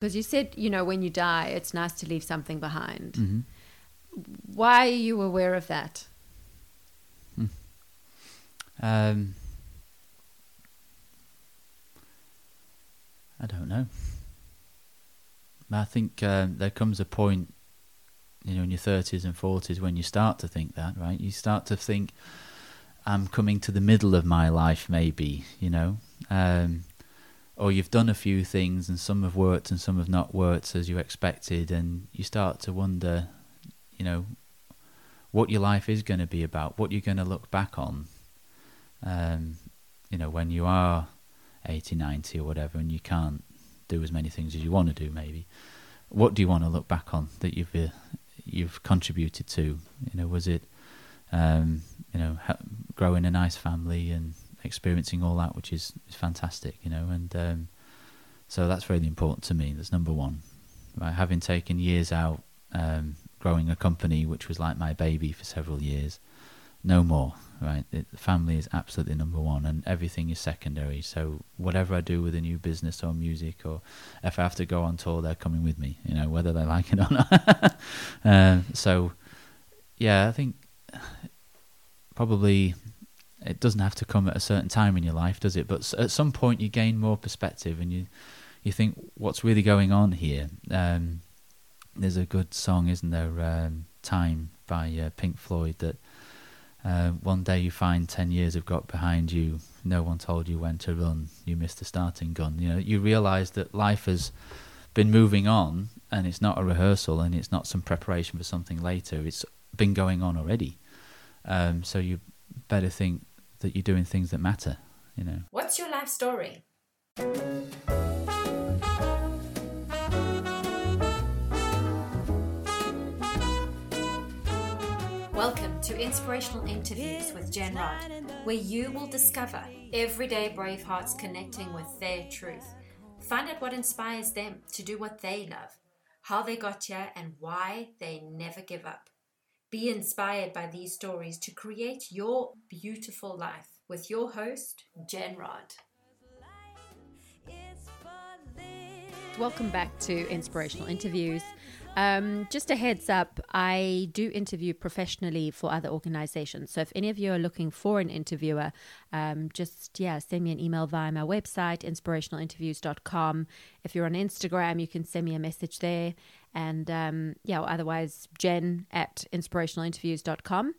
Because you said, you know, when you die, it's nice to leave something behind. hmm Why are you aware of that? Um, I don't know. I think um, there comes a point, you know, in your thirties and forties when you start to think that, right? You start to think, "I'm coming to the middle of my life, maybe," you know, um, or you've done a few things and some have worked and some have not worked as you expected, and you start to wonder, you know, what your life is going to be about, what you're going to look back on um, you know, when you are 80, 90 or whatever, and you can't do as many things as you want to do, maybe, what do you want to look back on that you've uh, you've contributed to? You know, was it, um, you know, growing a nice family and experiencing all that, which is, is fantastic, you know, and um, so that's really important to me. That's number one. Right, having taken years out, um, growing a company which was like my baby for several years, no more right it, family is absolutely number one and everything is secondary so whatever i do with a new business or music or if i have to go on tour they're coming with me you know whether they like it or not uh, so yeah i think probably it doesn't have to come at a certain time in your life does it? But at some point you gain more perspective and you you think what's really going on here? Um, there's a good song isn't there um, time by uh, pink floyd that uh, one day you find 10 years have got behind you no one told you when to run you missed the starting gun. You know you realize that life has been moving on and it's not a rehearsal and it's not some preparation for something later. It's been going on already. Um, so you better think that you're doing things that matter you know What's your life story? Welcome to Inspirational Interviews with Jen Rod, where you will discover everyday brave hearts connecting with their truth. Find out what inspires them to do what they love, how they got here, and why they never give up. Be inspired by these stories to create your beautiful life with your host, Jen Rod. Welcome back to Inspirational Interviews. Um, just a heads up, I do interview professionally for other organizations. So if any of you are looking for an interviewer, um, just, yeah, send me an email via my website, inspirationalinterviews.com. If you're on Instagram, you can send me a message there. And, um, yeah, otherwise, jen at inspirationalinterviews.com.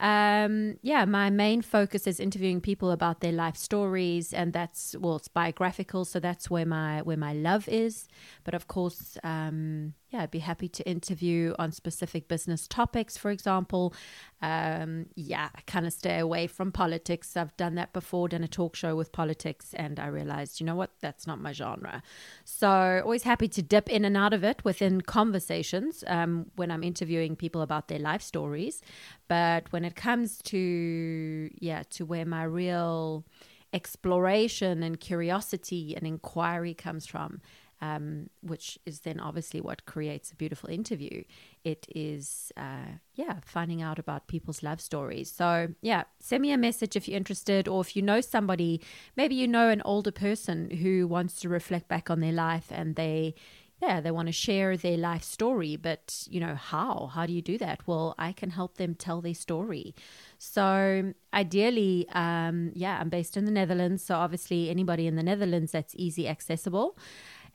Um, yeah, my main focus is interviewing people about their life stories, and that's well, it's biographical, so that's where my where my love is. But of course, um, yeah, I'd be happy to interview on specific business topics, for example. Um, yeah, I kind of stay away from politics. I've done that before, done a talk show with politics, and I realized, you know what, that's not my genre. So, always happy to dip in and out of it within conversations um, when I'm interviewing people about their life stories. But when it comes to, yeah, to where my real exploration and curiosity and inquiry comes from, um, which is then obviously what creates a beautiful interview. It is, uh, yeah, finding out about people's love stories. So, yeah, send me a message if you're interested, or if you know somebody, maybe you know an older person who wants to reflect back on their life and they, yeah, they want to share their life story, but you know, how? How do you do that? Well, I can help them tell their story. So, ideally, um, yeah, I'm based in the Netherlands. So, obviously, anybody in the Netherlands that's easy accessible.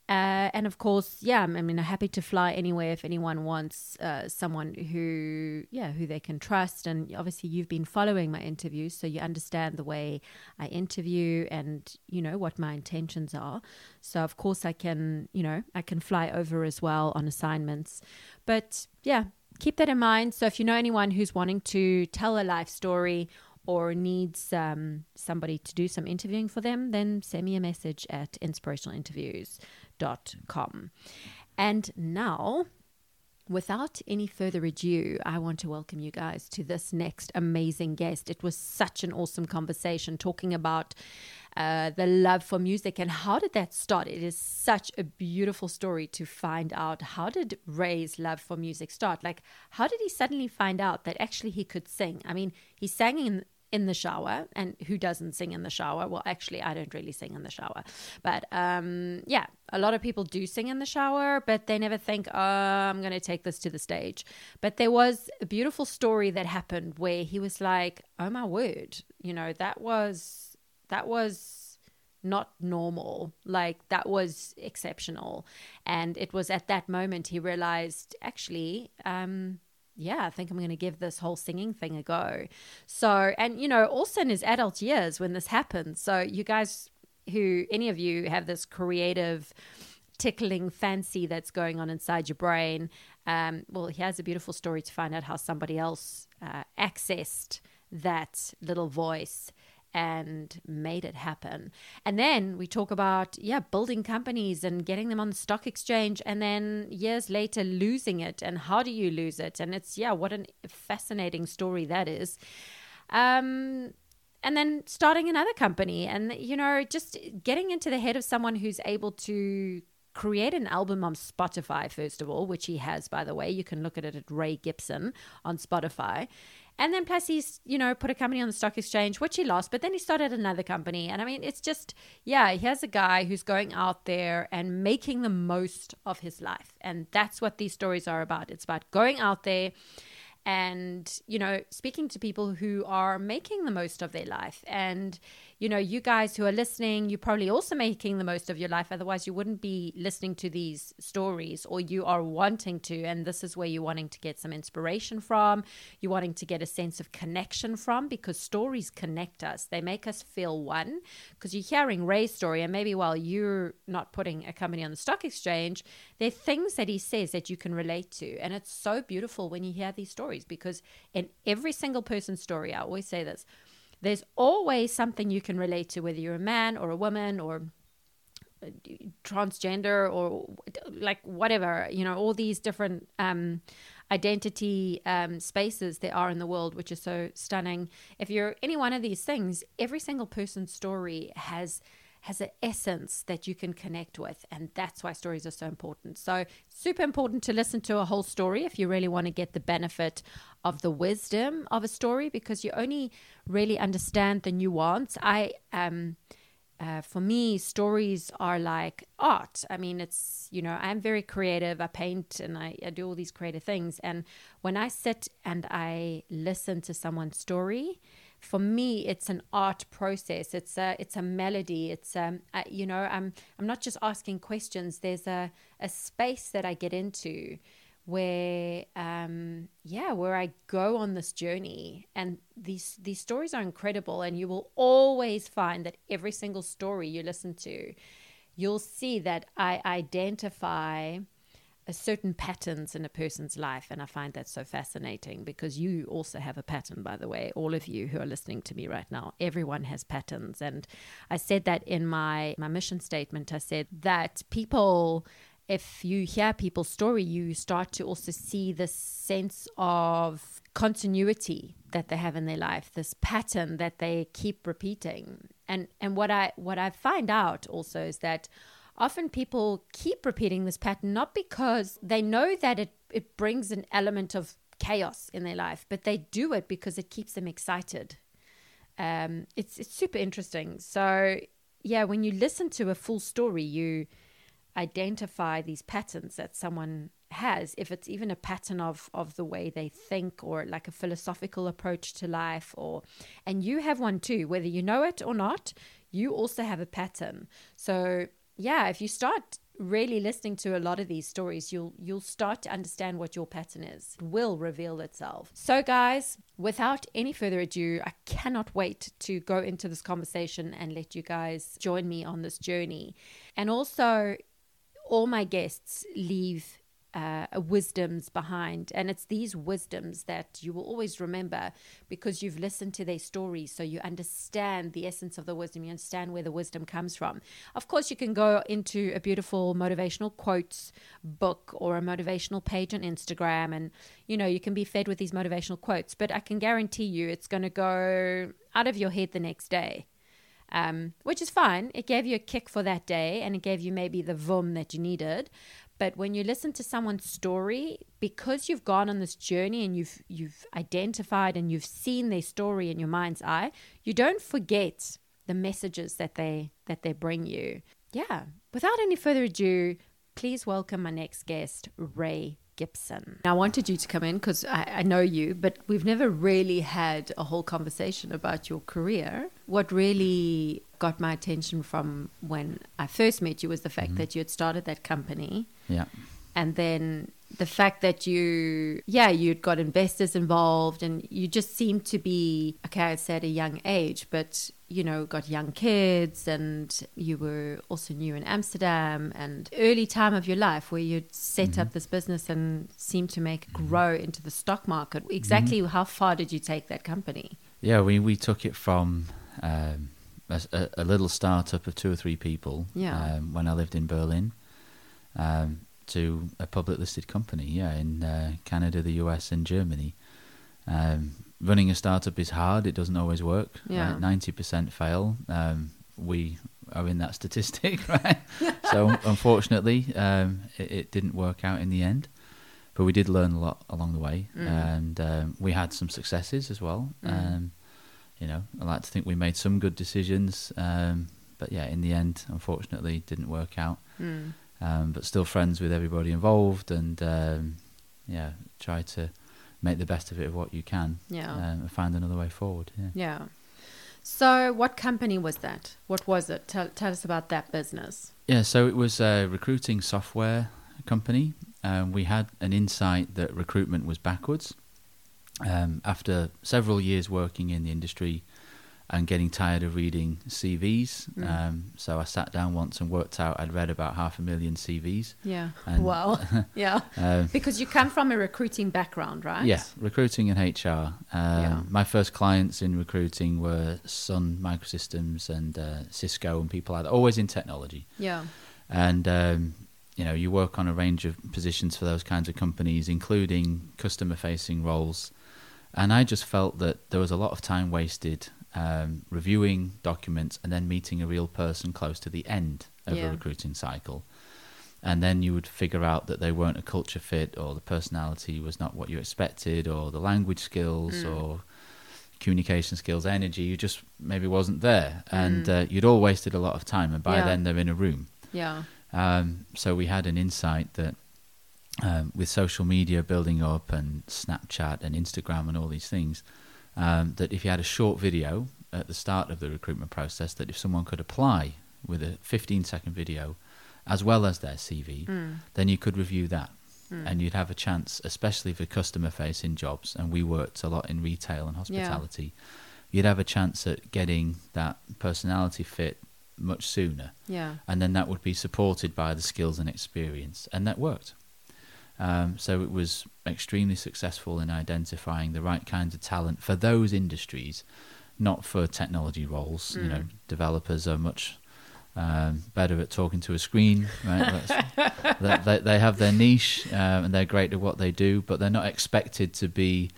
Uh, and of course, yeah, I mean, I'm happy to fly anywhere if anyone wants uh, someone who, yeah, who they can trust. And obviously, you've been following my interviews, so you understand the way I interview and you know what my intentions are. So of course, I can, you know, I can fly over as well on assignments. But yeah, keep that in mind. So if you know anyone who's wanting to tell a life story or needs um, somebody to do some interviewing for them, then send me a message at inspirationalinterviews.com. And now, without any further ado, I want to welcome you guys to this next amazing guest. It was such an awesome conversation talking about uh, the love for music and how did that start? It is such a beautiful story to find out how did Ray's love for music start? Like, how did he suddenly find out that actually he could sing? I mean, he sang in in the shower and who doesn't sing in the shower? Well actually i don't really sing in the shower. But um, yeah a lot of people do sing in the shower but they never think oh i'm going to take this to the stage. But there was a beautiful story that happened where he was like oh my word you know that was that was not normal. Like that was exceptional. And it was at that moment he realized actually um yeah, I think I'm going to give this whole singing thing a go. So, and you know, also in his adult years when this happened. So, you guys who, any of you have this creative, tickling fancy that's going on inside your brain, um, well, he has a beautiful story to find out how somebody else uh, accessed that little voice and made it happen. And then we talk about, yeah, building companies and getting them on the stock exchange and then years later losing it. And how do you lose it? And it's, yeah, what a fascinating story that is. Um, and then starting another company and, you know, just getting into the head of someone who's able to create an album on Spotify, first of all, which he has, by the way. You can look at it at Ray Gibson on Spotify. And then plus he's, you know, put a company on the stock exchange, which he lost, but then he started another company. And I mean, it's just, yeah, here's a guy who's going out there and making the most of his life. And that's what these stories are about. It's about going out there and, you know, speaking to people who are making the most of their life. And, you know, you guys who are listening, you're probably also making the most of your life. Otherwise, you wouldn't be listening to these stories, or you are wanting to. And this is where you're wanting to get some inspiration from. You're wanting to get a sense of connection from because stories connect us, they make us feel one. Because you're hearing Ray's story, and maybe while you're not putting a company on the stock exchange, there are things that he says that you can relate to. And it's so beautiful when you hear these stories because in every single person's story, I always say this there's always something you can relate to, whether you're a man or a woman or transgender or like whatever, you know, all these different um, identity um, spaces there are in the world, which is so stunning. If you're any one of these things, every single person's story has has an essence that you can connect with. And that's why stories are so important. So, super important to listen to a whole story if you really want to get the benefit of the wisdom of a story because you only really understand the nuance. I, um, uh, for me, stories are like art. I mean, it's, you know, I'm very creative. I paint and I, I do all these creative things. And when I sit and I listen to someone's story, for me it's an art process. It's a it's a melody. It's um you know i'm i'm not just asking questions. There's a a space that i get into where um yeah where i go on this journey. And these these stories are incredible. And you will always find that every single story you listen to you'll see that i identify certain patterns in a person's life. And I find that so fascinating because you also have a pattern, by the way, all of you who are listening to me right now. Everyone has patterns. And I said that in my, my mission statement. I said that people if you hear people's story, you start to also see this sense of continuity that they have in their life, this pattern that they keep repeating. And and what I what I find out also is that often people keep repeating this pattern not because they know that it, it brings an element of chaos in their life, but they do it because it keeps them excited. Um, it's it's super interesting. So yeah, when you listen to a full story, you identify these patterns that someone has if it's even a pattern of of the way they think or like a philosophical approach to life or and you have one too whether you know it or not you also have a pattern so yeah, if you start really listening to a lot of these stories, you'll you'll start to understand what your pattern is. It will reveal itself. So guys, without any further ado, I cannot wait to go into this conversation and let you guys join me on this journey. And also all my guests leave uh, wisdoms behind. And it's these wisdoms that you will always remember because you've listened to their stories. So you understand the essence of the wisdom, you understand where the wisdom comes from. Of course, you can go into a beautiful motivational quotes book or a motivational page on Instagram, and you know, you can be fed with these motivational quotes. But I can guarantee you it's going to go out of your head the next day um, which is fine. It gave you a kick for that day and it gave you maybe the vum that you needed. But when you listen to someone's story, because you've gone on this journey and you've you've identified and you've seen their story in your mind's eye, you don't forget the messages that they that they bring you. Yeah. Without any further ado, please welcome my next guest, Ray Gibson. I wanted you to come in because I, I, know you, but we've never really had a whole conversation about your career. What really got my attention from when I first met you was the fact mm-hmm. that you had started that company. Yeah. And then the fact that you, yeah, you'd got investors involved and you just seemed to be, okay, I'd say at a young age, but, you know, got young kids and you were also new in Amsterdam and early time of your life where you'd set mm-hmm. up this business and seemed to make it mm-hmm. grow into the stock market. Exactly mm-hmm. how far did you take that company? Yeah, we, we took it from um, a, a, little startup of two or three people yeah. um, when I lived in Berlin. Um, to a public listed company, yeah, in uh, Canada, the US, and Germany. Um, running a startup is hard; it doesn't always work. Yeah, ninety percent fail. Um, we are in that statistic, right? so unfortunately, um, it, it, didn't work out in the end. But we did learn a lot along the way, mm. and um, we had some successes as well. Mm. You know, I like to think we made some good decisions, um, but yeah, in the end, unfortunately, didn't work out. Mm um, but still friends with everybody involved, and um, yeah, try to make the best of it of what you can. Yeah, um, and find another way forward. Yeah. Yeah. So, what company was that? What was it? Tell, tell us about that business. Yeah, so it was a recruiting software company. Um, we had an insight that recruitment was backwards. Um, after several years working in the industry, and getting tired of reading CVs. Mm. Um, so I sat down once and worked out I'd read about half a million CVs. Yeah. And, wow. yeah. Um, because you come from a recruiting background, right? Yeah, recruiting and HR. Um, yeah. My first clients in recruiting were Sun Microsystems and uh, Cisco and people like that, always in technology. Yeah. And um, you know, you work on a range of positions for those kinds of companies, including customer-facing roles. And I just felt that there was a lot of time wasted um, reviewing documents, and then meeting a real person close to the end of yeah. a recruiting cycle. And then you would figure out that they weren't a culture fit, or the personality was not what you expected, or the language skills, mm. or communication skills, energy, you just maybe wasn't there. Mm. And uh, you'd all wasted a lot of time, and by yeah. then they're in a room. Yeah. Um, so we had an insight that um, with social media building up and Snapchat and Instagram and all these things, um, that if you had a short video at the start of the recruitment process, that if someone could apply with a 15 second video as well as their CV, mm. then you could review that. Mm. And you'd have a chance, especially for customer facing jobs. And we worked a lot in retail and hospitality. Yeah. You'd have a chance at getting that personality fit much sooner. Yeah. And then that would be supported by the skills and experience. And that worked. Um, so it was extremely successful in identifying the right kinds of talent for those industries, not for technology roles. Mm. You know, mm. developers are much um, better at talking to a screen. Right? they, they, they, have their niche um, and they're great at what they do, but they're not expected to be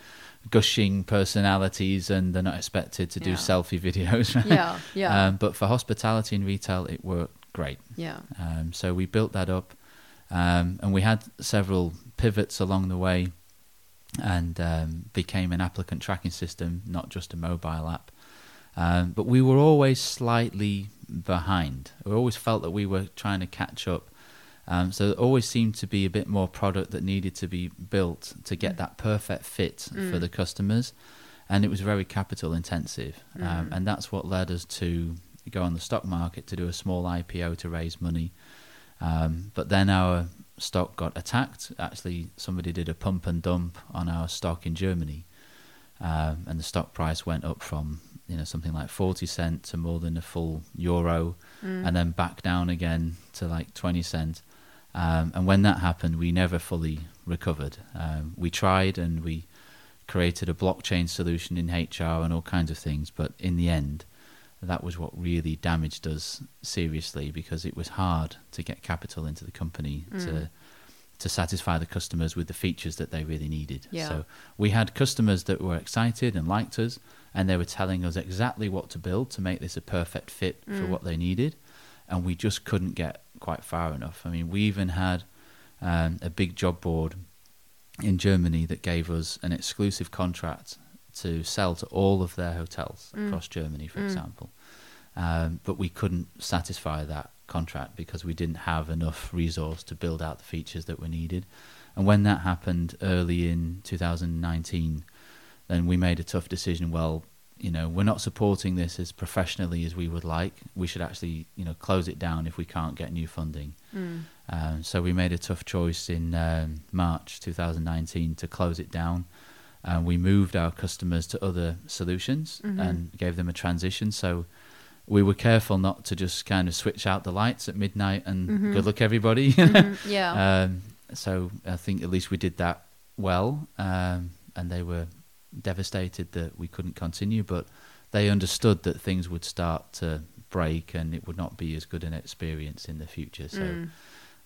gushing personalities and they're not expected to do selfie videos. Right? Yeah, yeah. Um, but for hospitality and retail, it worked great. Yeah. Um, so we built that up. Um, and we had several pivots along the way and um, became an applicant tracking system, not just a mobile app. Um, but we were always slightly behind. We always felt that we were trying to catch up. Um, so there always seemed to be a bit more product that needed to be built to get that perfect fit mm. for the customers. And it was very capital intensive. Um, mm. and that's what led us to go on the stock market to do a small IPO to raise money um, but then our stock got attacked. Actually, somebody did a pump and dump on our stock in Germany, um, and the stock price went up from you know something like forty cent to more than a full euro, mm. and then back down again to like twenty cent. Um, and when that happened, we never fully recovered. Um, we tried and we created a blockchain solution in HR and all kinds of things, but in the end, that was what really damaged us seriously because it was hard to get capital into the company mm. to to satisfy the customers with the features that they really needed. Yeah. So we had customers that were excited and liked us and they were telling us exactly what to build to make this a perfect fit mm. for what they needed and we just couldn't get quite far enough. I mean, we even had um, a big job board in Germany that gave us an exclusive contract to sell to all of their hotels Mm. across Germany, for Mm. example. Um, but we couldn't satisfy that contract because we didn't have enough resource to build out the features that were needed. And when that happened early in 2019, then we made a tough decision. Well, you know, we're not supporting this as professionally as we would like. We should actually, you know, close it down if we can't get new funding. Mm. Um, so we made a tough choice in um, March 2019 to close it down. And we moved our customers to other solutions Mhm. and gave them a transition. So we were careful not to just kind of switch out the lights at midnight and Mhm. good luck everybody. Mhm. Yeah. um, so I think at least we did that well, um, and they were devastated that we couldn't continue, but they understood that things would start to break and it would not be as good an experience in the future. So Mm.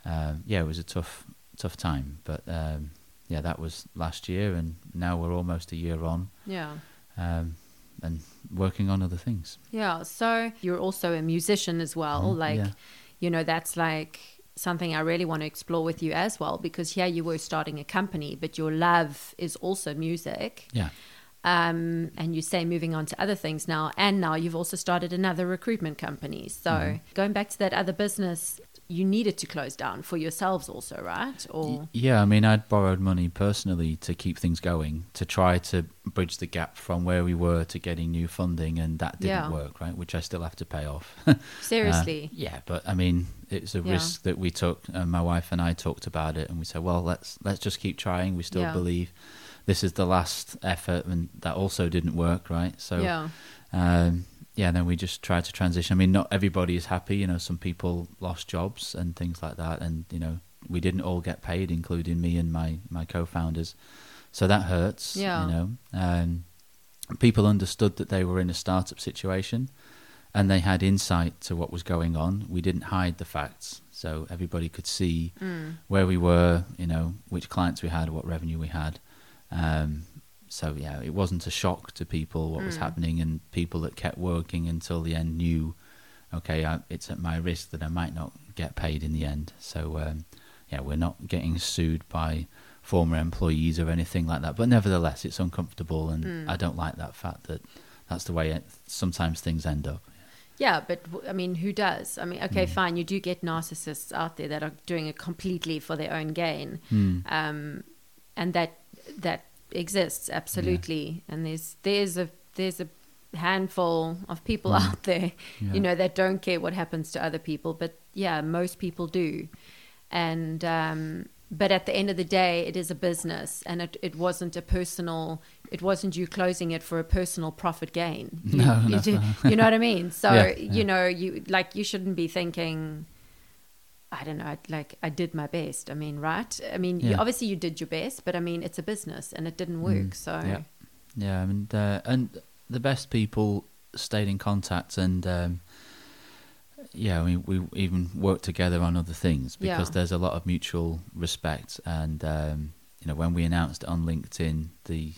um, yeah, it was a tough tough time, but um, yeah, that was last year, and now we're almost a year on, Yeah. um, and working on other things. Yeah. So you're also a musician as well. Mhm, like, yeah. you know, that's like something I really want to explore with you as well because here you were starting a company, but your love is also music. Yeah, Um, and you say moving on to other things now, and now you've also started another recruitment company. So Mhm. going back to that other business, you needed to close down for yourselves also, right? Or yeah. I mean, I'd borrowed money personally to keep things going, to try to bridge the gap from where we were to getting new funding, and that didn't Yeah. work, right? Which I still have to pay off. seriously, Uh, yeah, but I mean, it's a Yeah. risk that we took. And my wife and I talked about it, and we said, well, let's let's just keep trying. We still Yeah. believe this is the last effort, and that also didn't work, right? So yeah, um, yeah, then we just tried to transition. I mean, not everybody is happy. You know, some people lost jobs and things like that, and you know, we didn't all get paid, including me and my my co-founders. So that hurts. Yeah. You know, um, people understood that they were in a startup situation, and they had insight to what was going on. We didn't hide the facts, so everybody could see Mm. where we were. You know, which clients we had, what revenue we had. Um, so yeah, it wasn't a shock to people what was Mm. happening, and people that kept working until the end knew, okay, I, it's at my risk that I might not get paid in the end. So um, yeah, we're not getting sued by former employees or anything like that. But nevertheless, it's uncomfortable, and Mm. I don't like that fact that that's the way it, sometimes things end up. Yeah, but I mean, who does? I mean, okay, Mm. fine. You do get narcissists out there that are doing it completely for their own gain, Hmm. um, and that that exists absolutely. And there's there's a there's a handful of people Mm. out there, Yeah. you know, that don't care what happens to other people. But yeah, most people do, and um, but at the end of the day, it is a business, and it it wasn't a personal. It wasn't you closing it for a personal profit gain. You, No, you, no, do- no. you know what I mean. So Yeah, yeah. you know, you like you shouldn't be thinking. I don't know. I- Like I did my best. I mean, right? I mean, you, obviously you did your best, but I mean, it's a business, and it didn't work. Mm, So yeah. Yeah, I mean, uh, and the best people stayed in contact, and um, yeah, I mean, we even worked together on other things because Yeah. there's a lot of mutual respect. And um, you know, when we announced on LinkedIn, the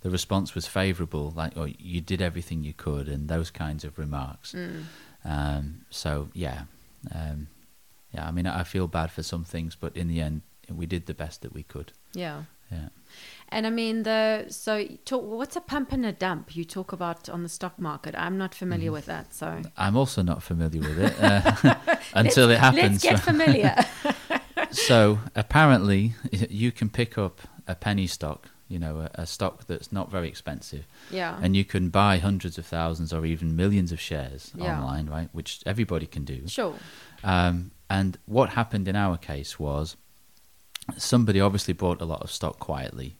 the response was favourable. Like, oh, you did everything you could, and those kinds of remarks. Mm. Um, so yeah, um, yeah. I mean, I feel bad for some things, but in the end, we did the best that we could. yeah. Yeah. And I mean the so talk, what's a pump and a dump? You talk about on the stock market. I'm not familiar Mhm. with that. So I'm also not familiar with it uh, until it happens. let's get familiar. so apparently, you can pick up a penny stock, you know, a, a stock that's not very expensive, yeah. and you can buy hundreds of thousands or even millions of shares Yeah. online, right? Which everybody can do. Sure. Um, and what happened in our case was somebody obviously bought a lot of stock quietly,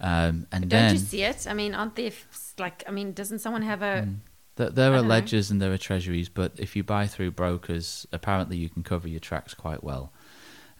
um, and Don't then you see it? I mean, aren't there like? I mean, doesn't someone have a? Mm. There, are don't know. ledgers and there are treasuries, but if you buy through brokers, apparently you can cover your tracks quite well.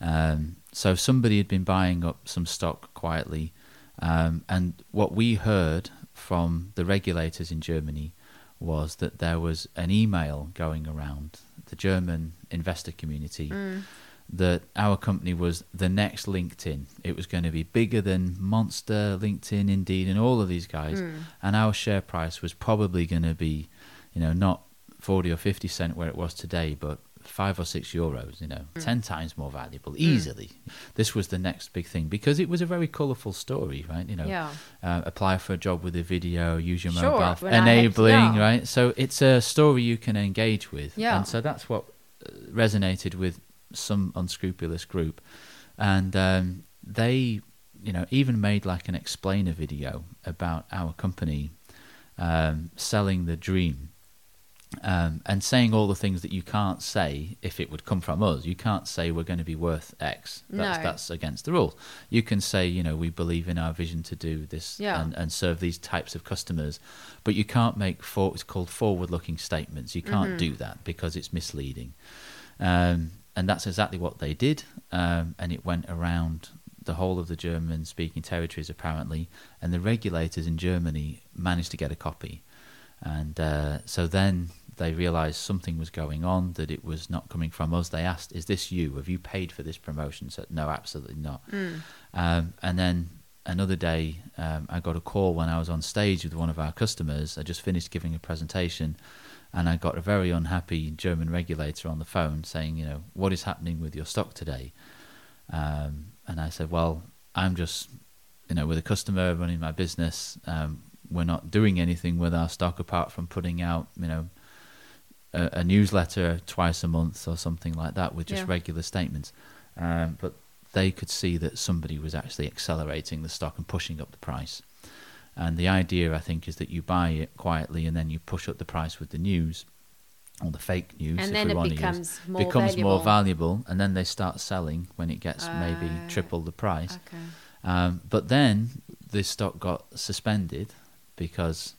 Um, so somebody had been buying up some stock quietly, um, and what we heard from the regulators in Germany was that there was an email going around the German investor community Mm. that our company was the next LinkedIn. It was going to be bigger than Monster, LinkedIn, Indeed, and all of these guys. Mm. And our share price was probably going to be, you know, not 40 or 50 cent where it was today, but five or six euros, you know, Mm. ten times more valuable, easily. This was the next big thing because it was a very colourful story, right? You know, Yeah. uh, apply for a job with a video, use your Sure, mobile, had- enabling, yeah. right? So it's a story you can engage with, Yeah. and so that's what uh, resonated with some unscrupulous group, and um, they, you know, even made like an explainer video about our company um, selling the dream. Um, and saying all the things that you can't say if it would come from us. You can't say we're going to be worth X. That's, No. that's against the rules. You can say, you know, we believe in our vision to do this Yeah. and, and serve these types of customers, but you can't make for, it's called forward-looking statements. You can't Mm-hmm. do that because it's misleading. Um, and that's exactly what they did, um, and it went around the whole of the German-speaking territories apparently, and the regulators in Germany managed to get a copy, and uh, so then they realised something was going on, that it was not coming from us. They asked, "Is this you? Have you paid for this promotion?" Said, "No, absolutely not." Um, and then another day, um, I got a call when I was on stage with one of our customers. I just finished giving a presentation, and I got a very unhappy German regulator on the phone saying, "You know, what is happening with your stock today?" Um, and I said, "Well, I'm just, you know, with a customer running my business. Um, we're not doing anything with our stock apart from putting out, you know." A, a newsletter twice a month or something like that with just Yeah. regular statements, um, but they could see that somebody was actually accelerating the stock and pushing up the price. And the idea, I think, is that you buy it quietly and then you push up the price with the news or the fake news. And if then we it want to becomes use, more becomes valuable. more valuable, and then they start selling when it gets maybe Uh, triple the price. Okay. Um, but then the stock got suspended because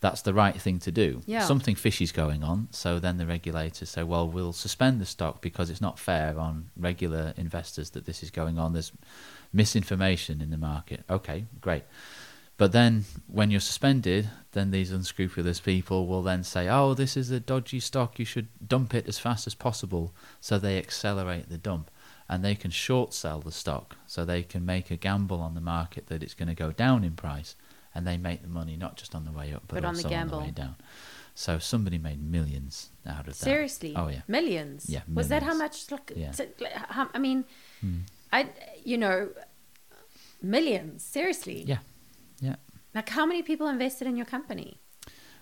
that's the right thing to do. Yeah. Something fishy's going on. So then the regulators say, well, we'll suspend the stock because it's not fair on regular investors that this is going on. There's misinformation in the market. Okay, great. But then when you're suspended, then these unscrupulous people will then say, oh, this is a dodgy stock. You should dump it as fast as possible. So they accelerate the dump and they can short sell the stock. So they can make a gamble on the market that it's going to go down in price and they make the money not just on the way up, but, But on the also on the way down. So somebody made millions out of that. Seriously? Oh, yeah. Millions? Yeah, Was that how much? Like, Yeah. like, how, I mean, Hmm. I, you know, millions. Seriously? Yeah. Yeah. Like, how many people invested in your company?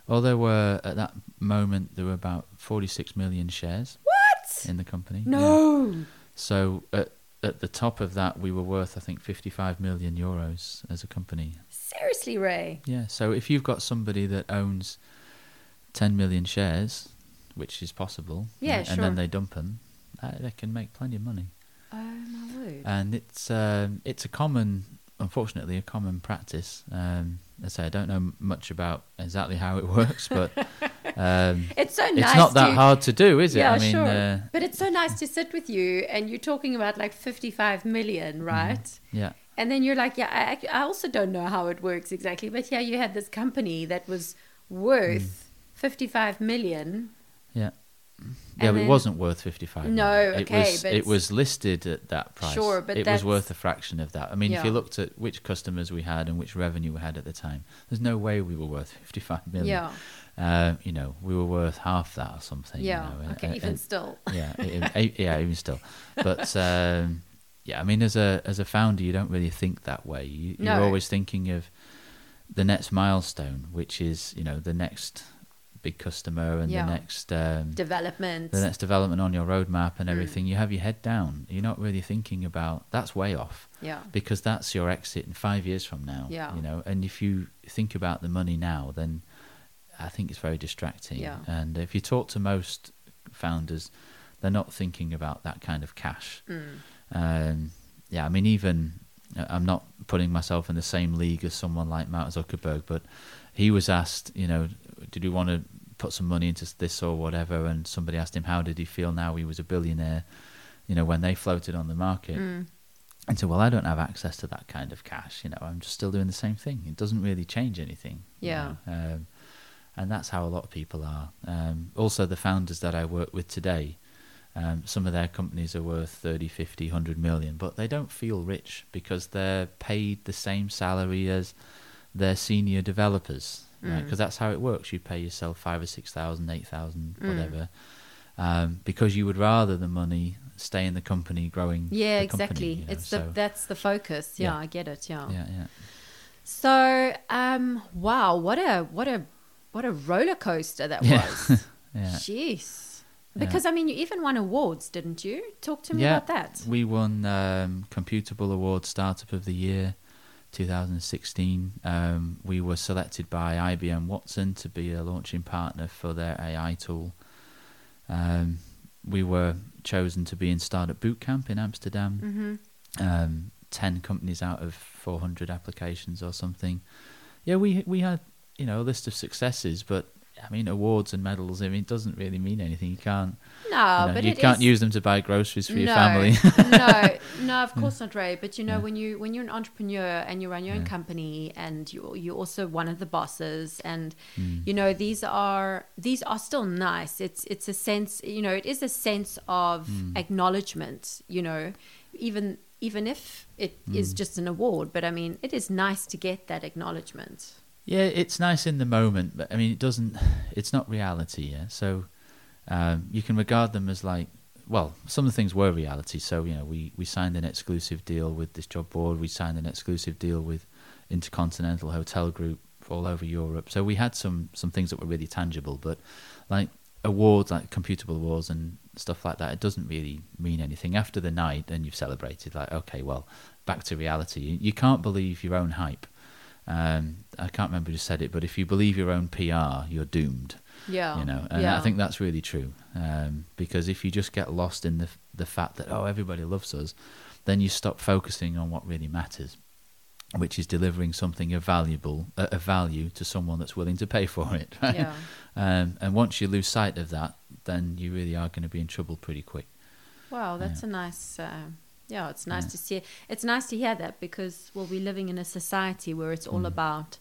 Well, there were, at that moment, there were about 46 million shares What? in the company. Yeah. No. So at, at the top of that, we were worth, I think, 55 million euros as a company. Seriously, Ray. Yeah. So if you've got somebody that owns 10 million shares, which is possible, Yeah, and, and then they dump them, uh, they can make plenty of money. Oh my word. And it's um, it's a common, unfortunately, a common practice. Um, I say, I don't know much about exactly how it works, but um, it's so nice. it's not that to, hard to do, is it? Yeah, I mean, sure. uh, but it's so nice to sit with you and you're talking about like 55 million, right? yeah. And then you're like, yeah, I, I also don't know how it works exactly. But yeah, you had this company that was worth 55 million. Yeah. Yeah, but it wasn't worth 55 No, million. okay, it was, but- it was listed at that price. Sure, but it was worth a fraction of that. I mean, if you looked at which customers we had and which revenue we had at the time, there's no way we were worth 55 million. Yeah. Uh, you know, we were worth half that or something. you Yeah. know, okay, and- even and- still. yeah, e- e- yeah, even still. But um, yeah, I mean, as a as a founder, you don't really think that way. You, You're No. always thinking of the next milestone, which is you know the next big customer and Yeah. the next um, Development. the next development on your roadmap Mm. and everything. You have your head down. You're not really thinking about that's way off yeah. because that's your exit in five years from now. Yeah. You know, and if you think about the money now, then I think it's very distracting. Yeah. And if you talk to most founders, they're not thinking about that kind of cash. Mm. Um, yeah, I mean, even uh, I'm not putting myself in the same league as someone like Mark Zuckerberg, but he was asked, you know, did he want to put some money into this or whatever? And somebody asked him, how did he feel now he was a billionaire, you know, when they floated on the market? Mm. And said, well, I don't have access to that kind of cash. You know, I'm just still doing the same thing. It doesn't really change anything. you Yeah. know. Um, and that's how a lot of people are. Um, also, the founders that I work with today, um, some of their companies are worth 30, 50, 100 million, but they don't feel rich because they're paid the same salary as their senior developers. Right? Mm. Because that's how it works. You pay yourself five or six thousand, eight thousand, Mm. whatever. um, because you would rather the money stay in the company growing. Yeah, company, exactly. you know, it's so, the that's the focus. Yeah, Yeah. I get it. Yeah. yeah, yeah. So, um, wow, what a what a what a roller coaster that Yeah. was. Yeah. Jeez. Yeah. Because I mean, you even won awards, didn't you? Talk to me Yeah. about that. We won um, Computable Award Startup of the Year 2016. Um, we were selected by IBM Watson to be a launching partner for their AI tool. Um, we were chosen to be in Startup Bootcamp in Amsterdam. hmm Um, 10 companies out of 400 applications or something. Yeah, we we had you know a list of successes, but I mean awards and medals. I mean, it doesn't really mean anything. You can't No, you, know, but you can't is- use them to buy groceries for your family. no, no, of course not, Ray. But you know, Yeah. when you when you're an entrepreneur and you run your own Yeah. company and you you're also one of the bosses, and Mm. you know these are these are still nice. It's it's a sense, you know, it is a sense of Mm. acknowledgement. You know, even even if it is Mm. just an award, but I mean, it is nice to get that acknowledgement. Yeah, it's nice in the moment, but I mean, it doesn't. It's not reality. Yeah, so um, you can regard them as like. Well, some of the things were reality. So you know, we we signed an exclusive deal with this job board. We signed an exclusive deal with Intercontinental Hotel Group all over Europe. So we had some some things that were really tangible. But like awards, like computable awards and stuff like that, it doesn't really mean anything after the night. And you've celebrated. Like, okay, well, back to reality. You, you can't believe your own hype. Um, I can't remember who said it, but if you believe your own PR, you're doomed. Yeah, You know, and yeah. I think that's really true. Um, because if you just get lost in the the fact that oh everybody loves us, then you stop focusing on what really matters, which is delivering something of valuable uh, of value to someone that's willing to pay for it. Right? yeah. Um, and once you lose sight of that, then you really are going to be in trouble pretty quick. Wow, that's a nice. Uh, yeah, it's nice Yeah. to see. It's nice to hear that because well, we're living in a society where it's all Mm. about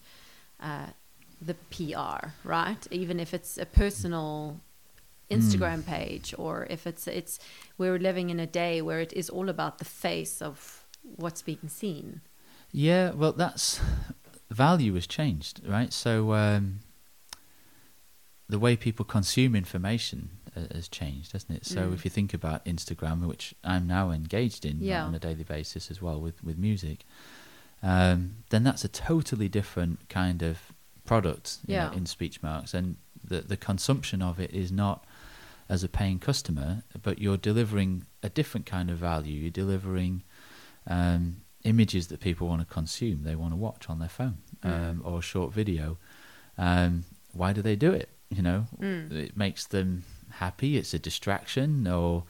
uh, the PR, right? Even if it's a personal Instagram page or if it's it's we're living in a day where it is all about the face of what's being seen. Yeah, well, that's value has changed, right? So um, the way people consume information has changed, hasn't it? So Mm. if you think about Instagram, which I'm now engaged in Yeah. on a daily basis as well with with music, um, then that's a totally different kind of product you know, in speech marks, and the the consumption of it is not as a paying customer, but you're delivering a different kind of value. You're delivering um, images that people want to consume, they want to watch on their phone um, Mm. or a short video. Um, why do they do it? You know, Mm. it makes them happy. It's a distraction, or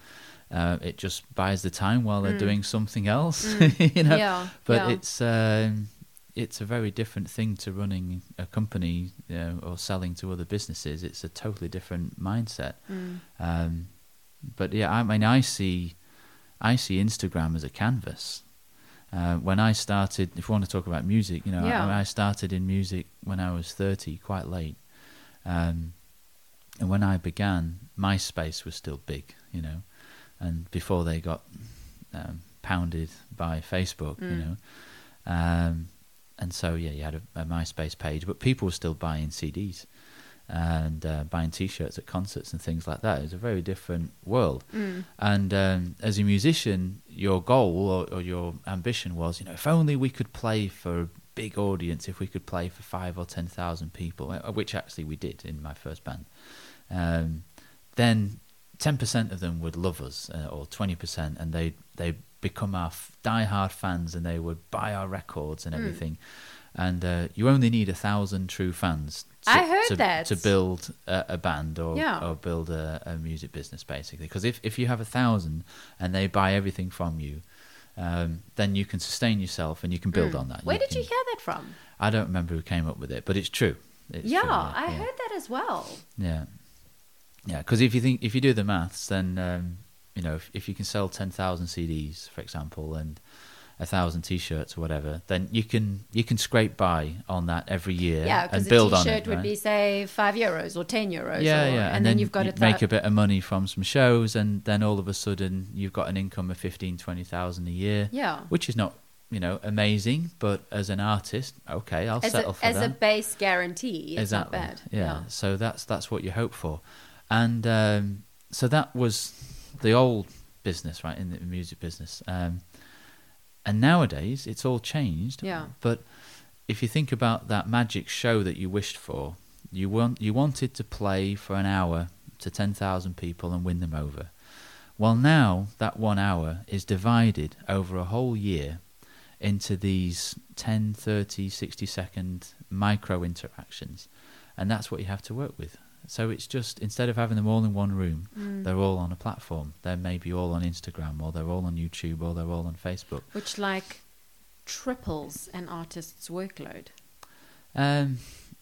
uh, it just buys the time while they're Mm. doing something else. Mm. you know, yeah, but yeah. it's um, it's a very different thing to running a company you know, or selling to other businesses. It's a totally different mindset. Mm. Um, but yeah, I mean, I see, I see Instagram as a canvas. Uh, when I started, if we want to talk about music, you know, Yeah. I, I started in music when I was thirty, quite late. Um, and when I began, MySpace was still big, you know, and before they got um, pounded by Facebook, you Mm. know. Um, and so yeah, you had a, a MySpace page, but people were still buying CDs and uh, buying T-shirts at concerts and things like that. It was a very different world. Mm. And um, as a musician, your goal or, or your ambition was, you know, if only we could play for a big audience, if we could play for five or ten thousand people, uh, which actually we did in my first band, um, then ten percent of them would love us, uh, or twenty percent, and they they become our f- die-hard fans, and they would buy our records and Mm. everything. And uh, you only need a thousand true fans. To, I heard to, that. to build a, a band or Yeah. or build a, a music business, basically. Because if if you have a thousand and they buy everything from you, um, then you can sustain yourself and you can build Mm. on that. Where did can- you hear that from? I don't remember who came up with it, but it's true. It's yeah, true, I yeah. heard that as well. Yeah, yeah. Because if you think if you do the maths, then um, you know if, if you can sell ten thousand CDs, for example, and a thousand T-shirts or whatever, then you can you can scrape by on that every year Yeah, and because a build on T-shirt it. would right? be say five euros or ten euros. yeah, or, yeah, and, then, you've got you it make a bit of money from some shows, and then all of a sudden you've got an income of fifteen, twenty thousand a year, Yeah, which is not you know amazing, but as an artist, okay, I'll as settle a, for as that. a base guarantee, it's exactly. not bad. Yeah. So that's that's what you hope for, and um, so that was the old business, right, in the music business. Um, and nowadays, it's all changed. Yeah. But if you think about that magic show that you wished for, you want you wanted to play for an hour to ten thousand people and win them over. Well, now that one hour is divided over a whole year into these 10, 30, 60 second micro interactions. And that's what you have to work with. So it's just instead of having them all in one room, Mm. they're all on a platform. They're maybe all on Instagram, or they're all on YouTube, or they're all on Facebook. Which like triples an artist's workload, Um,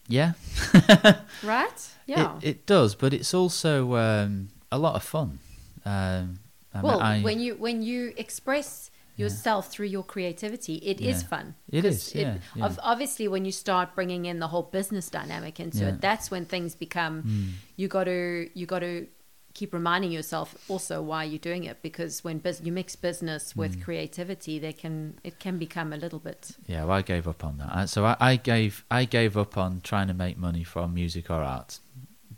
yeah, right? Yeah. it, it does, but it's also um, a lot of fun. Um, I mean, well, I- when you when you express yourself through your creativity, it is Yeah. fun. It is. is, yeah, yeah. ob- obviously, when you start bringing in the whole business dynamic into Yeah. it, that's when things become. Mm. You got to you got to keep reminding yourself also why you're doing it because when bus- you mix business Mm. with creativity, they can it can become a little bit. Yeah, well, I gave up on that. So I, I gave I gave up on trying to make money from music or art.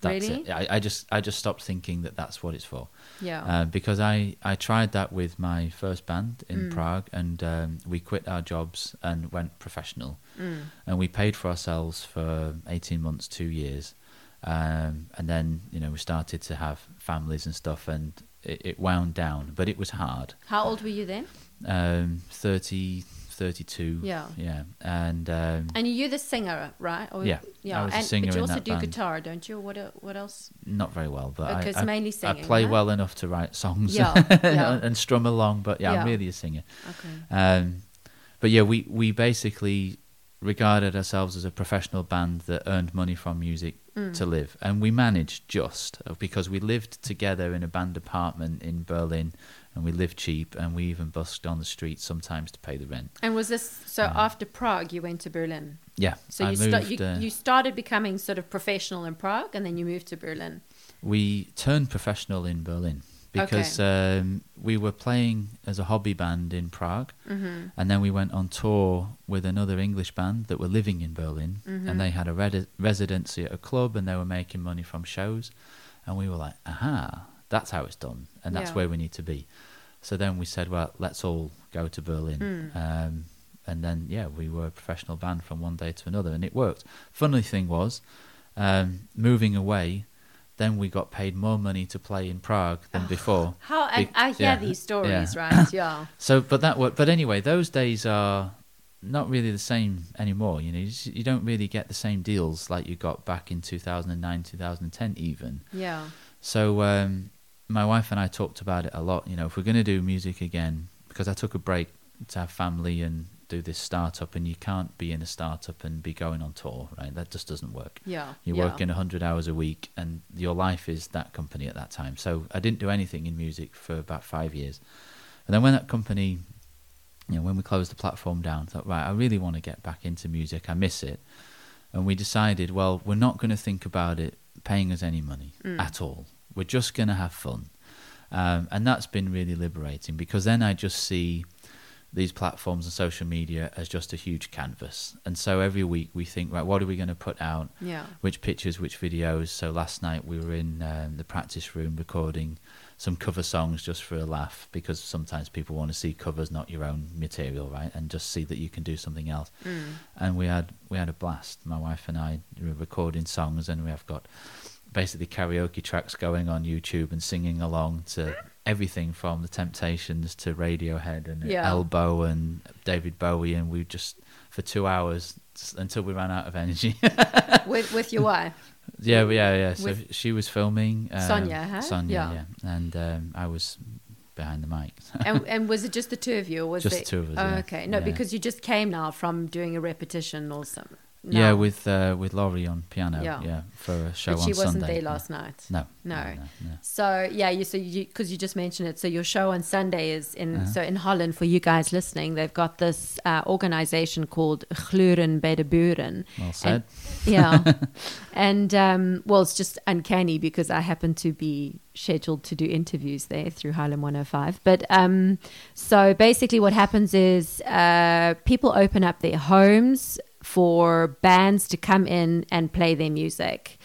That's Really? it. I, I just I just stopped thinking that that's what it's for. Yeah. Uh, because I, I tried that with my first band in Mm. Prague, and um, we quit our jobs and went professional, Mm. and we paid for ourselves for eighteen months, two years, um, and then you know we started to have families and stuff, and it, it wound down, but it was hard. How old were you then? Um, 30, 32, Yeah. yeah, and um, And you're the singer, right? Or, Yeah, yeah. I was a and, singer but you also do band. guitar, don't you? What what else? not very well, but Okay, I, mainly I play right? well enough to write songs Yeah, yeah. and strum along. But yeah, Yeah. I'm really a singer. Okay. Um, but yeah, we we basically regarded ourselves as a professional band that earned money from music Mm. to live, and we managed just uh, because we lived together in a band apartment in Berlin, and we lived cheap, and we even busked on the street sometimes to pay the rent. And was this so Yeah. after Prague you went to Berlin? Yeah, So I you, moved. sta- you, uh, you started becoming sort of professional in Prague, and then you moved to Berlin. we turned professional in Berlin because um, we were playing as a hobby band in Prague, Mm-hmm. and then we went on tour with another English band that were living in Berlin, Mhm. and they had a residency at a club, and they were making money from shows, and we were like, "Aha, that's how it's done, and that's Yeah. where we need to be." So then we said, "Well, let's all go to Berlin." Mm. Um, and then, yeah, we were a professional band from one day to another, and it worked. Funny thing was, um, moving away, then we got paid more money to play in Prague than before. How I, I hear yeah, these stories, yeah. right? Yeah. So, but that worked. But anyway, those days are not really the same anymore. You know, you, just- you don't really get the same deals like you got back in 2009, 2010, even. Yeah. So, um, my wife and I talked about it a lot. You know, if we're going to do music again, because I took a break to have family and do this startup, and you can't be in a startup and be going on tour, right? That just doesn't work. Yeah. You're yeah. working 100 hours a week, and your life is that company at that time. So I didn't do anything in music for about five years. And then when that company, you know, when we closed the platform down, I thought, right, I really want to get back into music. I miss it. And we decided, well, we're not going to think about it paying us any money Mm. at all. We're just going to have fun. Um, and that's been really liberating because then I just see these platforms and social media as just a huge canvas. And so every week we think, right, what are we going to put out? Yeah. which pictures, which videos. So last night we were in um, the practice room recording some cover songs just for a laugh because sometimes people want to see covers, not your own material, right? And just see that you can do something else. Mm. And we had we had a blast. My wife and I were recording songs, and we have got basically karaoke tracks going on YouTube and singing along to everything from the Temptations to Radiohead and Yeah. Elbow and David Bowie, and we just for two hours until we ran out of energy. with with your wife. Yeah, yeah, yeah. So With- she was filming. Um, Sonia, huh? Sonia, Yeah. yeah. And um, I was behind the mic. and and was it just the two of you, or was Just there- the two of us, Oh, yeah. okay. No, Yeah. because you just came now from doing a repetition or something. Yeah, with uh, with Laurie on piano. Yeah. Yeah, for a show but on she wasn't Sunday. there last night. No, No. no, no. So yeah, you so you because you just mentioned it. So your show on Sunday is in Uh-huh. so in Holland for you guys listening. They've got this uh, organization called Gluren bij de Buren. Well said. Yeah, and um, well, it's just uncanny because I happen to be scheduled to do interviews there through Haarlem 105. But um, so basically, what happens is uh, people open up their homes for bands to come in and play their music.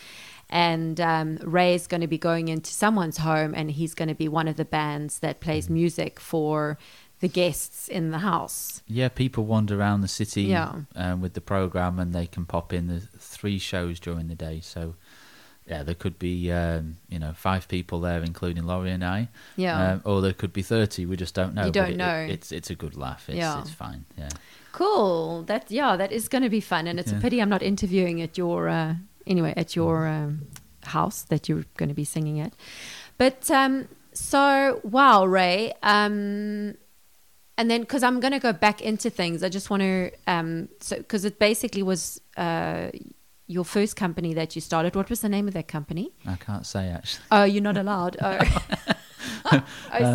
and um, Ray is going to be going into someone's home, and he's going to be one of the bands that plays music for the guests in the house. Yeah, people wander around the city Yeah. um, with the program, and they can pop in. There's three shows during the day, so yeah, there could be um, you know five people there, including Laurie and I. Yeah. um, or there could be thirty. We just don't know. You don't it- know. It, it's it's a good laugh. It's, Yeah. it's fine. Yeah. Cool. That yeah, that is going to be fun, and it's a pity I'm not interviewing at your uh, anyway at your um, house that you're going to be singing at. But um, so wow, Ray. Um, and then because I'm going to go back into things, I just want to um, so because it basically was uh, your first company that you started. What was the name of that company? I can't say actually. Oh, you're not allowed. Oh, oh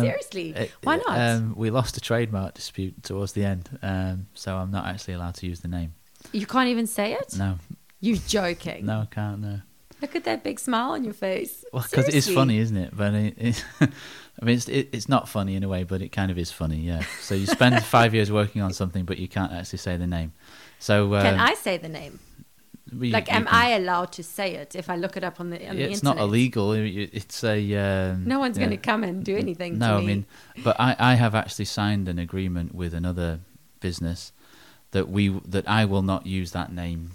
seriously? It- Why not? Um, we lost a trademark dispute towards the end, um, so I'm not actually allowed to use the name. you can't even say it. No, You're joking. no, I can't. No. Look at that big smile on your face. Well, because it is funny, isn't it? But it, it, I mean, it's it, it's not funny in a way, but it kind of is funny. Yeah. So you spend five years working on something, but you can't actually say the name. So um, Can I say the name? We- Like, am can- I allowed to say it if I look it up on the, on the It's not illegal. It's a. Um, No one's yeah. going to come and do anything No, to me. I mean, but I, I have actually signed an agreement with another business that we that I will not use that name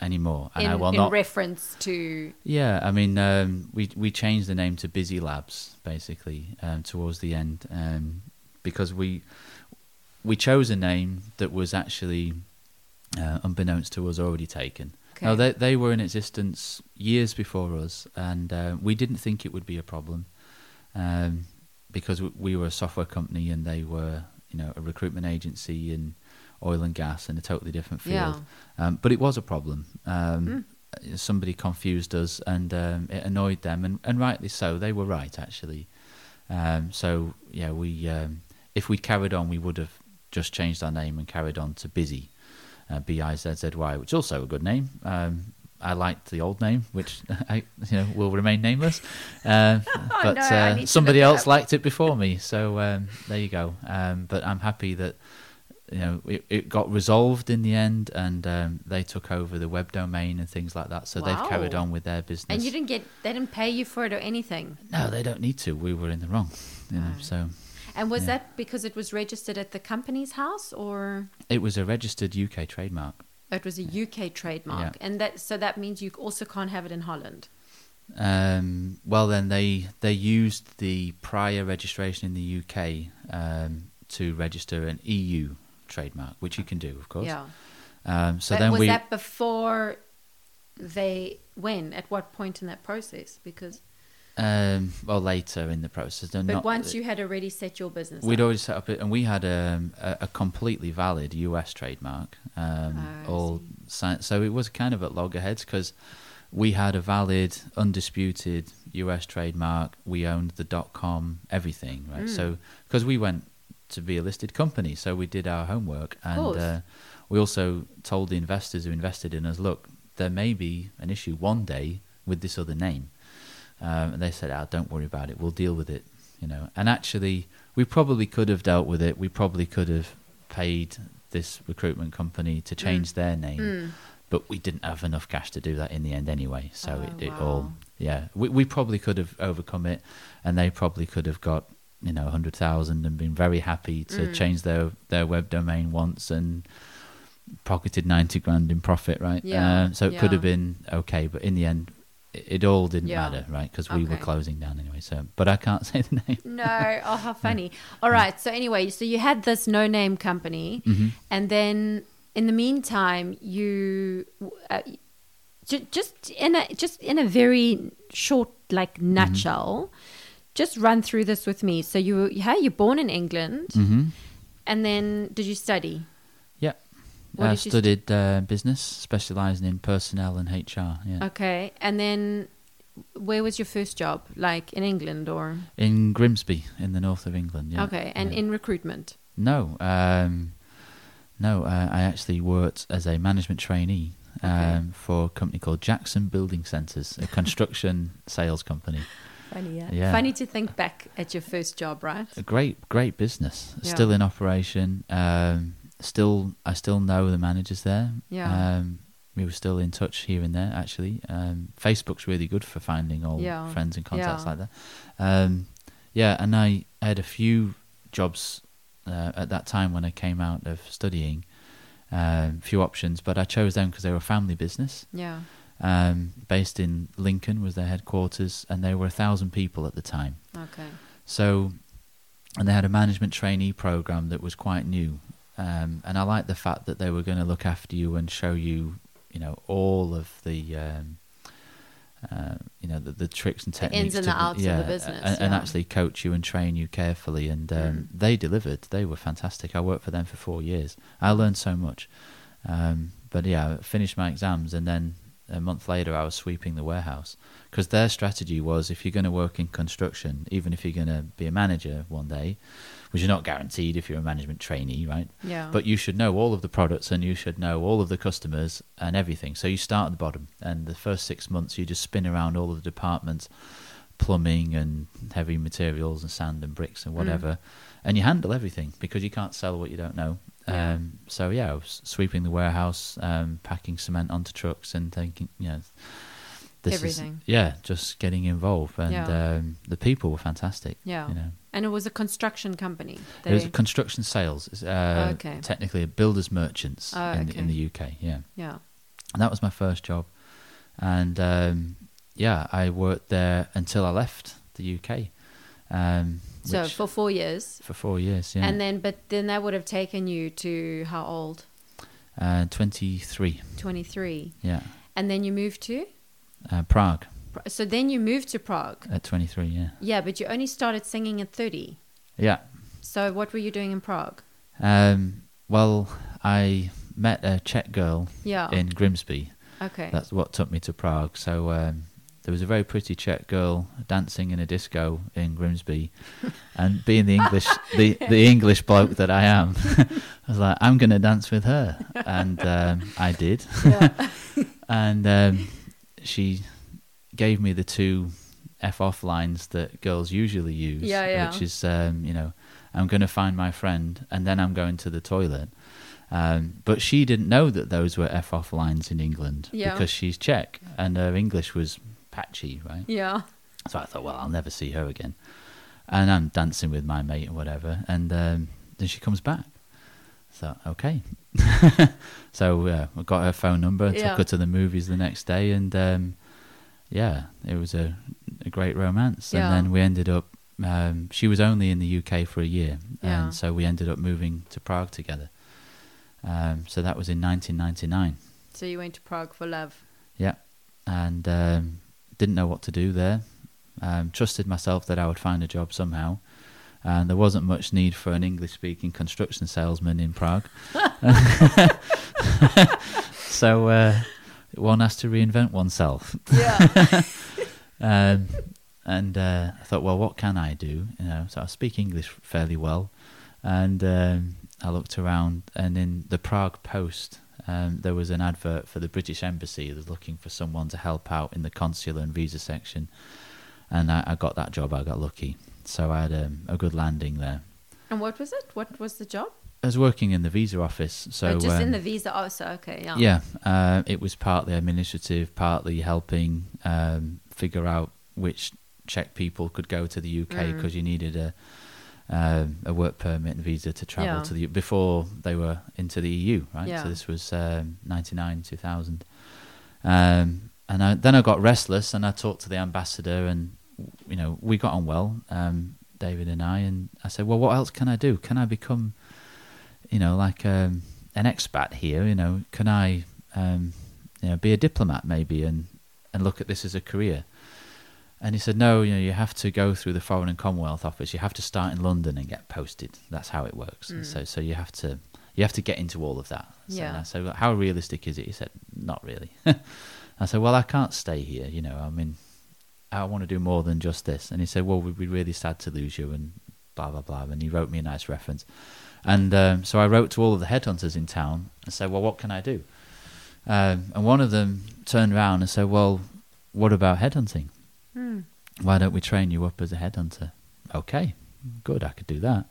anymore, and in, I will in not. reference to yeah, I mean, um, we we changed the name to Bizzy Labs basically um, towards the end um, because we we chose a name that was actually uh, unbeknownst to us already taken. Okay. No, they they were in existence years before us, and uh, we didn't think it would be a problem um, because w- we were a software company and they were, you know, a recruitment agency in oil and gas in a totally different field. Um, but it was a problem. Um, Somebody confused us, and um, it annoyed them, and, and rightly so. They were right, actually. Um, so yeah, we um, if we'd carried on, we would have just changed our name and carried on to Bizzy, uh, B I Z Z Y, which is also a good name. Um, I liked the old name, which I, you know will remain nameless. Uh, but no, uh, somebody else up. liked it before me, so um, there you go. Um, but I'm happy that you know it, it got resolved in the end, and um, they took over the web domain and things like that. So they've carried on with their business. and you didn't get they didn't pay you for it or anything. No, they don't need to. We were in the wrong. You know, Right. so And was Yeah. that because it was registered at the Companies House or it was a registered UK trademark. it was a UK trademark? And that so that means you also can't have it in Holland. Um, well, then they they used the prior registration in the UK um, to register an EU trademark, which you can do, of course. Yeah. Um, so but then was we that before they when? At what point in that process? Because um, well later in the process. they're but not- once you had already set your business, We'd up. already set up it, and we had um, a, a completely valid US trademark. Um, I all so it was kind of at loggerheads because we had a valid, undisputed US trademark. We owned the dot com, everything, right? Mm. So because we went to be a listed company, so we did our homework, and uh, we also told the investors who invested in us, look, there may be an issue one day with this other name. Um, and they said, "Ah, don't worry about it. We'll deal with it." You know, and actually, we probably could have dealt with it. We probably could have paid this recruitment company to change their name, Mm. but we didn't have enough cash to do that in the end anyway. So Oh, it, it wow. all, yeah, we we probably could have overcome it, and they probably could have got you know a hundred thousand and been very happy to Mm. change their their web domain once and pocketed ninety grand in profit, right? Yeah, Um, so it could have been okay, but in the end, it, all didn't Yeah. matter, right? Because we were closing down anyway. So, but I can't say the name. No, oh how funny. All right, so anyway, so you had this no name company, Mhm. and then in the meantime, you uh, ju- just in a just in a very short like Mm-hmm. nutshell, just run through this with me. So you yeah, you're born in England, hmm and then did you study? Yeah. What I did st- studied uh, business, specialising in personnel and HR. Yeah. Okay, and then where was your first job? Like in England or in Grimsby, in the north of England. Yeah. okay, and Yeah. in recruitment. No, um, no. Uh, I actually worked as a management trainee um, Okay. for a company called Jackson Building Centres, a construction sales company. Funny, yeah. Yeah. Funny to think back at your first job, right? A great, great business. Yeah. Still in operation. Um, still, I still know the managers there. Yeah. Um, we were still in touch here and there. Actually, um, Facebook's really good for finding old Yeah. friends and contacts Yeah. like that. Um, yeah, and I had a few jobs uh, at that time when I came out of studying, um, few options, but I chose them because they were a family business. Yeah. Um, based in Lincoln was their headquarters, and they were a thousand people at the time. Okay. So, and they had a management trainee program that was quite new. Um, and I liked the fact that they were going to look after you and show you, you know, all of the, um, uh, you know, the, the tricks and The techniques. ins and to the outs of the yeah, business, and, and actually coach you and train you carefully. And um, Mm. they delivered. They were fantastic. I worked for them for four years. I learned so much. Um, but yeah, I finished my exams, and then a month later, I was sweeping the warehouse because their strategy was if you're going to work in construction, even if you're going to be a manager one day, which you're not guaranteed if you're a management trainee, right? Yeah. But you should know all of the products and you should know all of the customers and everything. So you start at the bottom, and the first six months you just spin around all of the departments, plumbing and heavy materials and sand and bricks and Mm. whatever, and you handle everything because you can't sell what you don't know. Yeah. Um, so yeah, I was sweeping the warehouse, um, packing cement onto trucks, and thinking, you know, this Everything. is yeah, just getting involved, and Yeah. um, the people were fantastic. yeah. you know. And it was a construction company. It was They- construction sales. Uh, Okay. Technically, a builders merchants Oh, in, okay. in the UK. Yeah, yeah. and that was my first job, and um, yeah, I worked there until I left the UK. Um, So for four years. for four years, yeah, And then, but then that would have taken you to how old? uh, twenty three, 23. yeah, And then you moved to? uh, Prague So then you moved to Prague. at twenty three, yeah, Yeah, but you only started singing at 30. yeah. So what were you doing in Prague? Um, well, I met a Czech girl Yeah. in Grimsby. okay. That's what took me to Prague. So um, there was a very pretty Czech girl dancing in a disco in Grimsby, and being the English the the English bloke that I am, I was like, I'm going to dance with her, and um, I did. Yeah. and um, she gave me the two f off lines that girls usually use, Yeah, yeah. which is um, you know, I'm going to find my friend, and then I'm going to the toilet. Um, but she didn't know that those were f off lines in England Yeah. because she's Czech and her English was patchy, right? yeah. So I thought, well, I'll never see her again. And I'm dancing with my mate or whatever, and um, then she comes back. So okay, so uh, I got her phone number, Yeah. took her to the movies the next day, and um, yeah, it was a, a great romance. Yeah. And then we ended up. Um, she was only in the UK for a year, Yeah. and so we ended up moving to Prague together. Um, so that was in 1999. So you went to Prague for love. Yeah, and um, didn't know what to do there. Um, trusted myself that I would find a job somehow, and there wasn't much need for an English-speaking construction salesman in Prague. so uh, one has to reinvent oneself. Yeah. Um, and uh, I thought, well, what can I do? You know, so I speak English fairly well, and um, I looked around, and in the Prague Post, um, there was an advert for the British Embassy. that was looking for someone to help out in the consular and visa section, and I, I got that job. I got lucky, so I had um, a good landing there. and what was it? What was the job? I was working in the visa office, so oh, just in um, the visa. Oh, so okay. Yeah. yeah, uh, it was partly administrative, partly helping um, figure out which Czech people could go to the UK Mm. because you needed a um, a work permit and visa to travel Yeah. to the before they were into the EU, right? Yeah. So this was um, ninety nine, two thousand, um, and I, then I got restless and I talked to the ambassador and you know we got on well, um, David and I, and I said, well, what else can I do? Can I become you know, like um, an expat here, you know, can I, um, you know, be a diplomat maybe and and look at this as a career? And he said, no, you know, you have to go through the Foreign and Commonwealth Office. You have to start in London and get posted. That's how it works. Mm. So, so you have to, you have to get into all of that. So Yeah. I said, well, how realistic is it? He said, not really. I said, well, I can't stay here. You know, I mean, I want to do more than just this. And he said, well, we'd be really sad to lose you and blah, blah, blah. And he wrote me a nice reference. And um, so I wrote to all of the headhunters in town and said, well, what can I do? Um, and one of them turned around and said, well, what about headhunting? Hmm. Why don't we train you up as a headhunter? Okay, good, I could do that.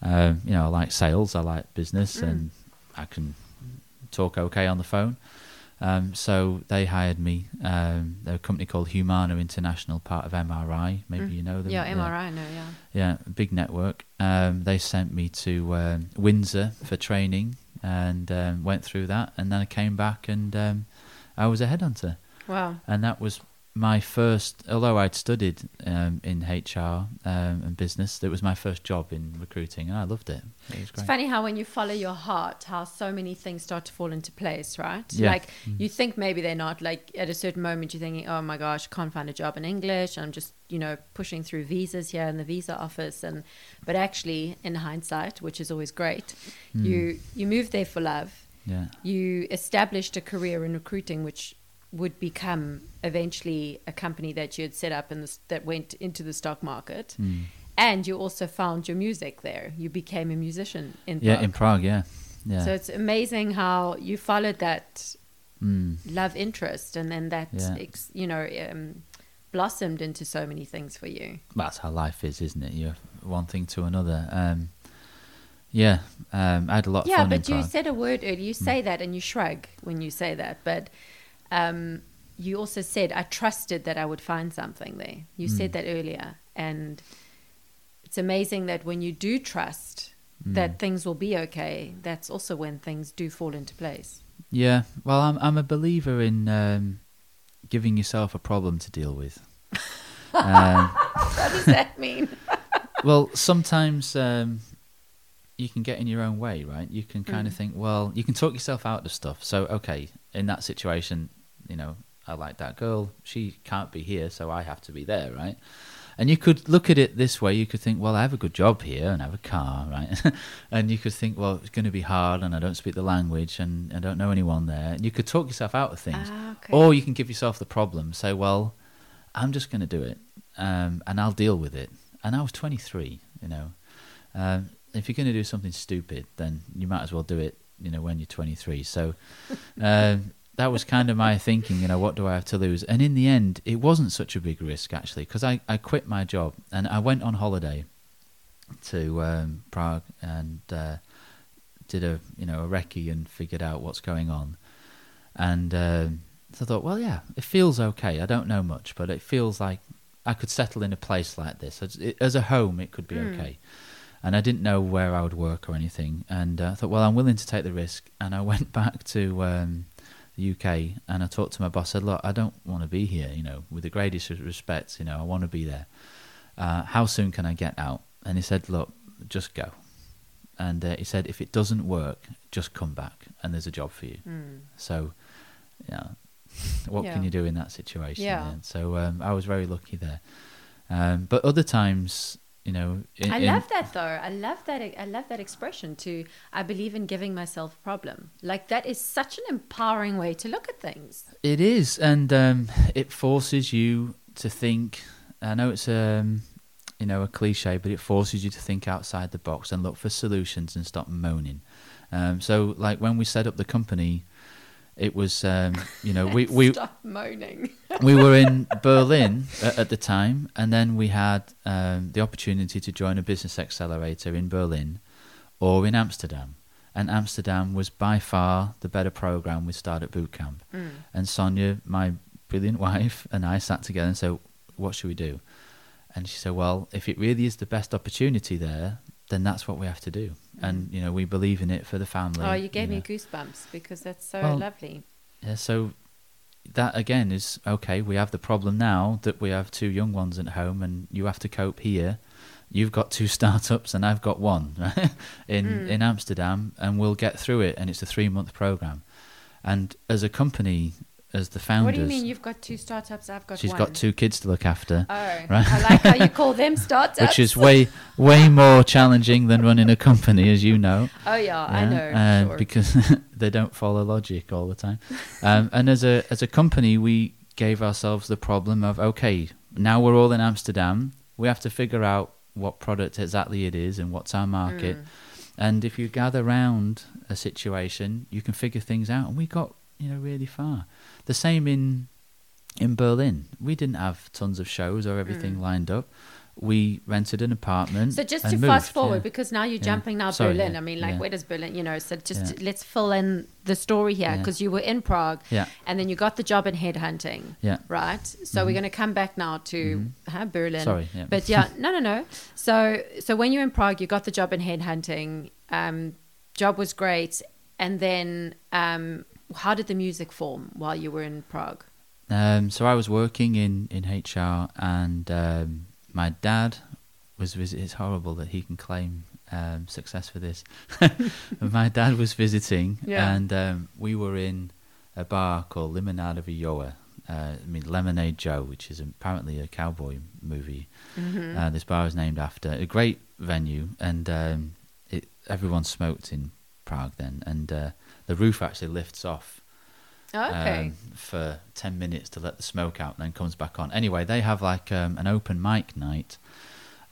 Um, you know, I like sales, I like business, Mm. and I can talk okay on the phone. Um, so they hired me. Um, they're a company called Humana International, part of MRI. Maybe Mm. you know them. Yeah, MRI, no, yeah. Yeah, big network. Um, they sent me to um, Windsor for training and um, went through that, and then I came back and um, I was a headhunter, Wow. and that was my first. Although I'd studied um, in HR um, and business, it was my first job in recruiting, and I loved it. It was It's funny how when you follow your heart, how so many things start to fall into place, right? Yeah. Like you think maybe they're not. Like at a certain moment, you're thinking, "Oh my gosh, can't find a job in English." I'm just, you know, pushing through visas here in the visa office, and but actually, in hindsight, which is always great, Hmm. you you moved there for love. Yeah, You established a career in recruiting, which would become eventually a company that you had set up and that went into the stock market. Mm. And you also found your music there. You became a musician in yeah, Prague. in Prague. Yeah, yeah. So it's amazing how you followed that Mm. love interest, and then that Yeah. ex, you know um, blossomed into so many things for you. That's how life is, isn't it? You're one thing to another. Um, yeah, um, I had a lot of yeah, but you Prague. said a word earlier. You say that and you shrug when you say that, but um, you also said I trusted that I would find something there. You Mm. said that earlier, and it's amazing that when you do trust Mm. that things will be okay, that's also when things do fall into place. Yeah, well, I'm I'm a believer in um, giving yourself a problem to deal with. um, What does that mean? well, sometimes um, you can get in your own way, right? You can kind of Mm. think, well, you can talk yourself out of stuff. So, okay, in that situation, you know, I like that girl. She can't be here, so I have to be there, right? And you could look at it this way. You could think, well, I have a good job here and I have a car, right? and you could think, well, it's going to be hard and I don't speak the language and I don't know anyone there. And you could talk yourself out of things. Ah, okay. Or you can give yourself the problem. Say, well, I'm just going to do it, um, and I'll deal with it. And I was 23, you know. Um, if you're going to do something stupid, then you might as well do it, you know, when you're 23. So um, that was kind of my thinking, you know, what do I have to lose? And in the end, it wasn't such a big risk, actually, because I, I quit my job and I went on holiday to um, Prague and uh, did a, you know, a recce and figured out what's going on. And um, so I thought, well, yeah, it feels okay. I don't know much, but it feels like I could settle in a place like this. As, it, as a home, it could be Mm. okay. And I didn't know where I would work or anything. And uh, I thought, well, I'm willing to take the risk. And I went back to um, the UK and I talked to my boss. I said, look, I don't want to be here, you know, with the greatest respect, you know, I want to be there. Uh, how soon can I get out? And he said, look, just go. And uh, he said, if it doesn't work, just come back and there's a job for you. Mm. So, yeah, what Yeah. can you do in that situation? Yeah. then? So um, I was very lucky there. Um, but other times, you know, in, I in- love that though. I love that. I love that expression. To I believe in giving myself a problem. Like that is such an empowering way to look at things. It is, and um, it forces you to think. I know it's um, you know a cliche, but it forces you to think outside the box and look for solutions and stop moaning. Um, so, like when we set up the company, it was um, you know we we Stop moaning. we were in Berlin at, at the time, and then we had um, the opportunity to join a business accelerator in Berlin or in Amsterdam. And Amsterdam was by far the better program with Startup Bootcamp. Mm. And Sonia, my brilliant wife, and I sat together and said, What should we do? And she said, Well, if it really is the best opportunity there, then that's what we have to do. And, you know, we believe in it for the family. Oh, you gave know. me goosebumps because that's so Well, lovely. Yeah, so that again is okay. We have the problem now that we have two young ones at home, and you have to cope here. You've got two startups, and I've got one right? in Mm. in Amsterdam, and we'll get through it. And it's a three month program. And as a company, as the founders, What do you mean you've got two startups? I've got she's one. got two kids to look after, Oh, Right. I like how you call them startups. which is way way more challenging than running a company, as you know. Oh yeah, I know. uh, sure. because they don't follow logic all the time. Um, and as a as a company, we gave ourselves the problem of okay, now we're all in Amsterdam. We have to figure out what product exactly it is and what's our market. Mm. And if you gather round a situation, you can figure things out. And we got you know really far. The same in in Berlin. We didn't have tons of shows or everything Mm. lined up. we rented an apartment. So just to moved, fast forward, yeah. because now you're Yeah. jumping now Sorry, Berlin. yeah, I mean, like where does Berlin? You know, so just let's fill in the story here because you were in Prague, Yeah. and then you got the job in headhunting, Yeah. right? So we're going to come back now to huh, Berlin. Mm-hmm. Sorry, yeah. but yeah, no, no, no. So so when you're in Prague, you got the job in headhunting. Um, job was great, and then um, how did the music form while you were in Prague? Um, so I was working in, in HR, and um, my dad was visit. It's horrible that he can claim um, success for this. my dad was visiting, Yeah. and um, we were in a bar called Limonádový Joe. Uh, I mean Lemonade Joe, which is apparently a cowboy movie. Mm-hmm. Uh, this bar is named after a great venue, and um, it, everyone smoked in Prague then, and uh, the roof actually lifts off okay. um, for 10 minutes to let the smoke out and then comes back on. Anyway, they have like um, an open mic night,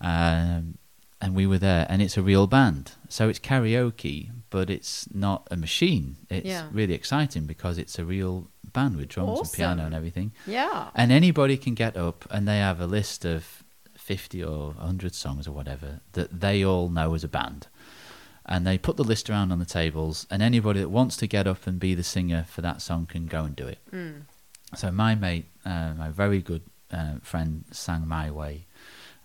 um, and we were there, and it's a real band. So it's karaoke, but it's not a machine. It's Yeah. really exciting because it's a real band with drums and piano and everything. yeah. And anybody can get up, and they have a list of 50 or 100 songs or whatever that they all know as a band. And they put the list around on the tables, and anybody that wants to get up and be the singer for that song can go and do it. Mm. So my mate, uh, my very good uh, friend, sang "My Way."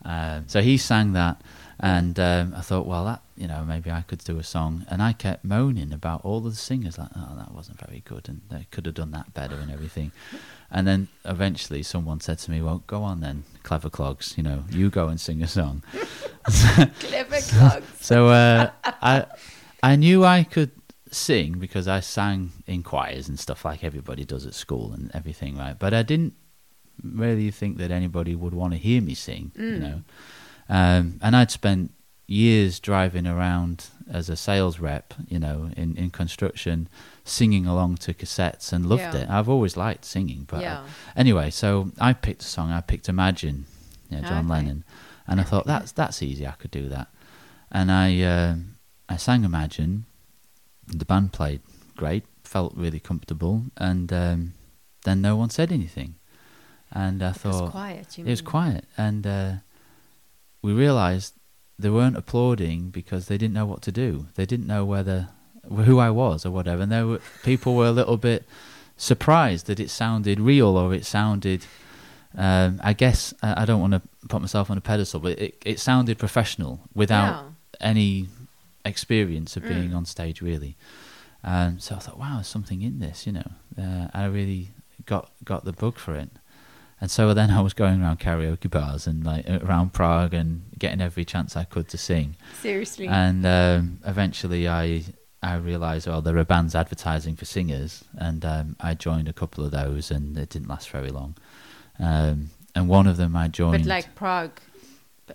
Um, so he sang that, and um, I thought, well, that you know, maybe I could do a song. And I kept moaning about all the singers, like, oh, that wasn't very good, and they could have done that better, and everything. And then eventually, someone said to me, "Well, go on then, clever clogs. You know, you go and sing a song." Clever clogs. So uh, I I knew I could sing because I sang in choirs and stuff like everybody does at school and everything, right? But I didn't really think that anybody would want to hear me sing, you Mm. know. Um, and I'd spent years driving around as a sales rep, you know, in, in construction, singing along to cassettes and loved Yeah. it. I've always liked singing, but Yeah. anyway, so I picked a song. I picked Imagine, yeah, John Okay. Lennon, and I thought that's that's easy. I could do that, and I um I sang Imagine. The band played great, felt really comfortable, and um, then no one said anything, and I It was thought quiet. You it was quiet, and uh, we realised they weren't applauding because they didn't know what to do. They didn't know whether who I was or whatever, and there were people were a little bit surprised that it sounded real or it sounded. Um, I guess I, I don't want to put myself on a pedestal, but it, it sounded professional without any experience of being Mm. on stage, really. Um, so I thought, wow, there's something in this, you know. Uh, I really got got the bug for it, and so then I was going around karaoke bars and like around Prague and getting every chance I could to sing. Seriously. And um, eventually, I I realised, well, there are bands advertising for singers, and um, I joined a couple of those, and it didn't last very long. Um, and one of them I joined. but like Prague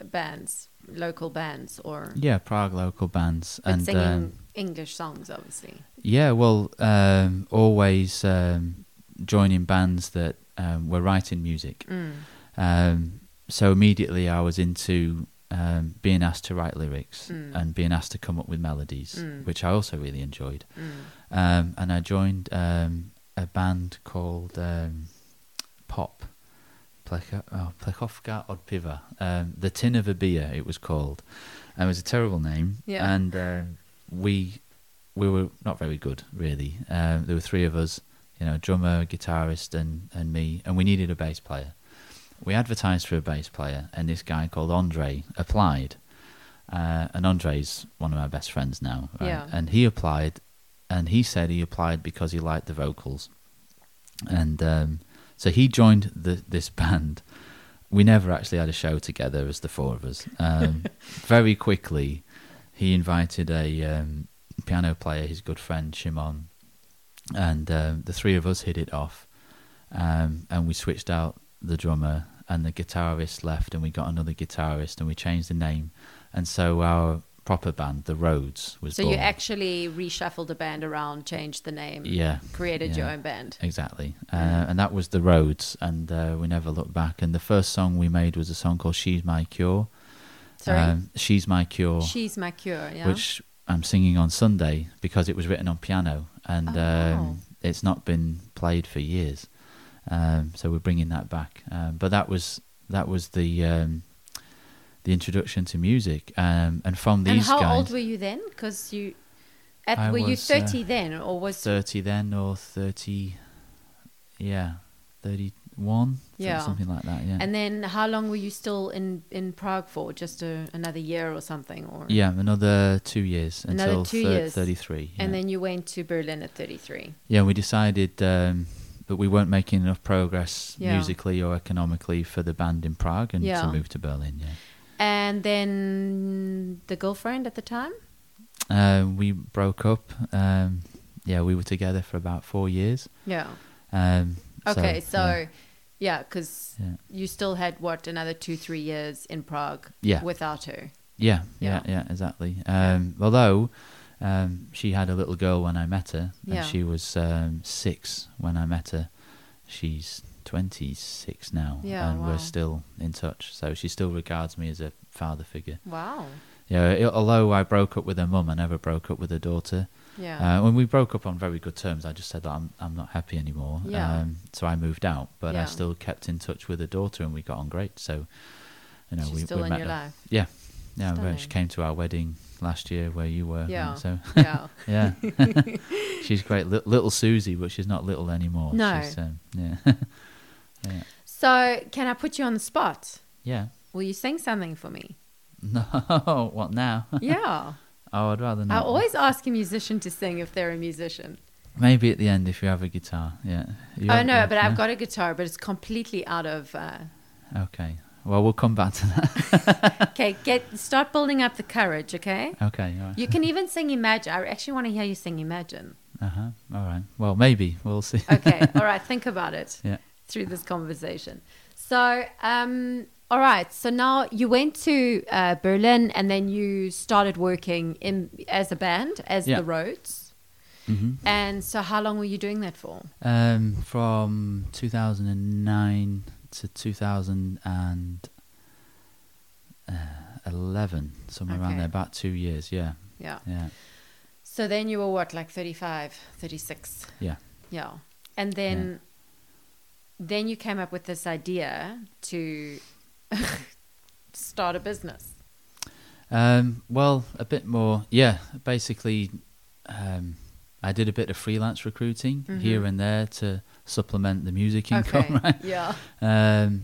bands, local bands, or yeah, Prague local bands, but and singing um, English songs, obviously. Yeah, well, um, always um, joining bands that um, were writing music. Mm. Um, so immediately I was into um, being asked to write lyrics Mm. and being asked to come up with melodies, Mm. which I also really enjoyed. Mm. Um, and I joined um, a band called um, Pop. Pleka, oh, Plechovka od Piva. Um, the Tin of a Beer, it was called. And it was a terrible name. Yeah. And um we we were not very good, really. Um, there were three of us, you know, drummer, guitarist, and, and me, and we needed a bass player. We advertised for a bass player, and this guy called Andre applied. Uh, and Andre's one of my best friends now. Right? Yeah. And he applied, and he said he applied because he liked the vocals. And um, so he joined the, this band. We never actually had a show together as the four of us. Um, very quickly, he invited a um, piano player, his good friend Shimon, and um, the three of us hit it off. Um, and we switched out the drummer, and the guitarist left, and we got another guitarist, and we changed the name. And so our proper band, the Roads, was So born. you actually reshuffled the band around, changed the name, yeah, created your own band. Exactly. Uh, and that was the Roads, and uh, we never looked back. And the first song we made was a song called She's My Cure. Sorry, Um, She's My Cure, she's my cure. Yeah. which I'm singing on Sunday because it was written on piano and Oh, wow. um, it's not been played for years. Um, so we're bringing that back. Um, but that was that was the um, the introduction to music. Um, and from And these how guys, old were you then? Because you, at, I were you was, uh, thirty then, or was 30 then or 30, yeah, 31, Yeah. something like that, yeah. and then how long were you still in in Prague for? Just a, another year or something, or yeah, another two years Another until two thir- years. 33. And then you went to Berlin at thirty three. Yeah, we decided um, that we weren't making enough progress Yeah. musically or economically for the band in Prague and Yeah. to move to Berlin, yeah. And then the girlfriend at the time. Uh, we broke up. Um, yeah, we were together for about four years. Yeah. Um, Okay, so yeah, because Yeah. you still had what another two three years in Prague Yeah. without her. Yeah, Yeah. yeah, yeah, exactly. Um, although um, she had a little girl when I met her, and Yeah. she was um, six when I met her. She's 26 now, Yeah, and wow. we're still in touch. So she still regards me as a father figure. Wow. Yeah, it, although I broke up with her mum, I never broke up with her daughter. Yeah. Uh, when we broke up on very good terms, I just said that I'm I'm not happy anymore. Yeah. Um, so I moved out, but Yeah. I still kept in touch with her daughter, and we got on great. So, you know, She's we, still we in met your her. life. Yeah, yeah. well, She came to our wedding last year where you were. Yeah. So Yeah. yeah, she's great. Li- little Susie, but she's not little anymore. No. She's, um, yeah. yeah. So can I put you on the spot? Yeah. Will you sing something for me? No. What now? Yeah. Oh, I'd rather not. I always ask a musician to sing if they're a musician. Maybe at the end if you have a guitar. Yeah. You oh have- no, yeah, but I've got a guitar, but it's completely out of. Uh... Okay. Well, we'll come back to that. Okay, get start building up the courage. Okay. Okay. All right. You can even sing Imagine. I actually want to hear you sing Imagine. Uh huh. All right. Well, maybe we'll see. Okay. all right. Think about it. Yeah. Through this conversation. So, um, all right. So now you went to uh, Berlin, and then you started working in as a band as Yeah. the Rhodes. hmm And so, how long were you doing that for? Um, from 2009 to 2011, somewhere around there, about two years. Yeah. Yeah. Yeah. So then you were what, like 35, 36? Yeah. Yeah. And then then you came up with this idea to start a business. Um, well, a bit more. Yeah. Basically, um, I did a bit of freelance recruiting Mhm. here and there to supplement the music income, Okay. right? Yeah. Um,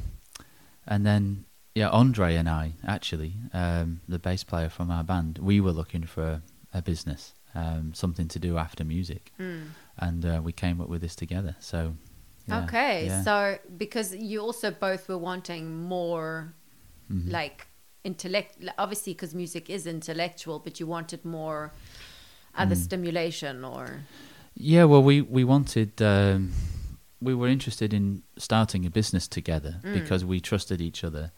and then, yeah, Andre and I, actually, um, the bass player from our band, we were looking for a, a business, um, something to do after music. Mm. And uh, we came up with this together. So, yeah, okay. yeah. So because you also both were wanting more Mhm. like intellect obviously because music is intellectual but you wanted more other Mm. stimulation or Yeah, well, we we wanted, um, we were interested in starting a business together Mm. because we trusted each other,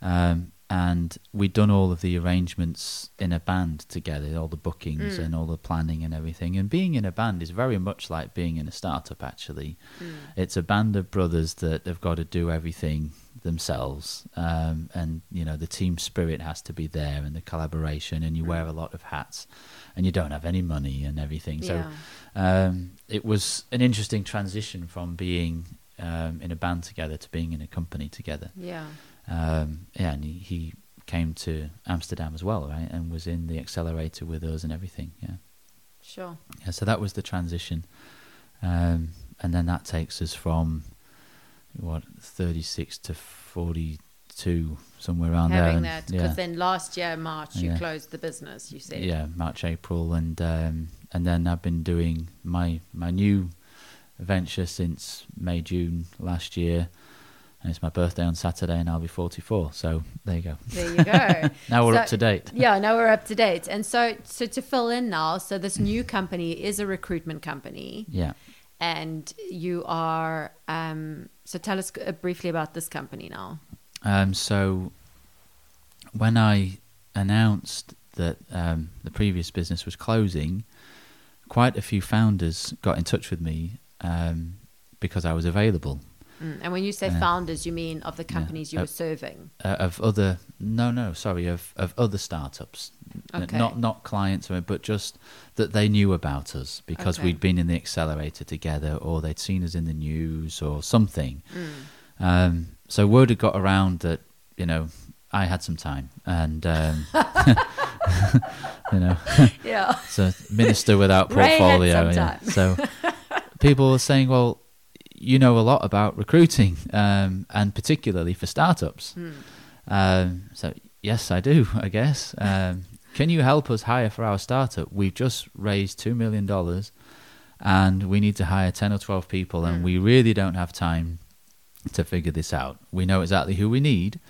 um, and we'd done all of the arrangements in a band together, all the bookings Mm. and all the planning and everything. And being in a band is very much like being in a startup. Actually, Mm. it's a band of brothers that have got to do everything themselves, um, and you know the team spirit has to be there and the collaboration, and you wear Mm. a lot of hats, and you don't have any money and everything. So yeah um, it was an interesting transition from being um, in a band together to being in a company together. yeah Um, yeah, and he, he came to Amsterdam as well, right, and was in the accelerator with us and everything. Yeah, sure yeah. So that was the transition, um, and then that takes us from what thirty six to forty two, somewhere around there. having and- that yeah. because then last year march you Yeah. closed the business you said. Yeah march april and um and then i've been doing my my new venture since may june last year. And it's my birthday on saturday and i'll be 44 so there you go. There you go. Now we're So- up to date. yeah now we're up to date. And so so to fill in now so this new company is a recruitment company. Yeah. And you are um so tell us uh, briefly about this company now um so when i announced that um the previous business was closing quite a few founders got in touch with me um because i was available Mm. and when you say Yeah. founders you mean of the companies you Uh, were serving uh, of other no no sorry of of other startups Okay. not not clients but just that they knew about us because Okay. we'd been in the accelerator together or they'd seen us in the news or something Mm. Um, so word had got around that you know I had some time, and um, you know, Yeah. so minister without portfolio. yeah. So people were saying, well, you know a lot about recruiting, um, and particularly for startups. Hmm. Um, so yes, I do. I guess. Um, can you help us hire for our startup? We've just raised two million dollars, and we need to hire ten or twelve people, and Mm. we really don't have time to figure this out. We know exactly who we need,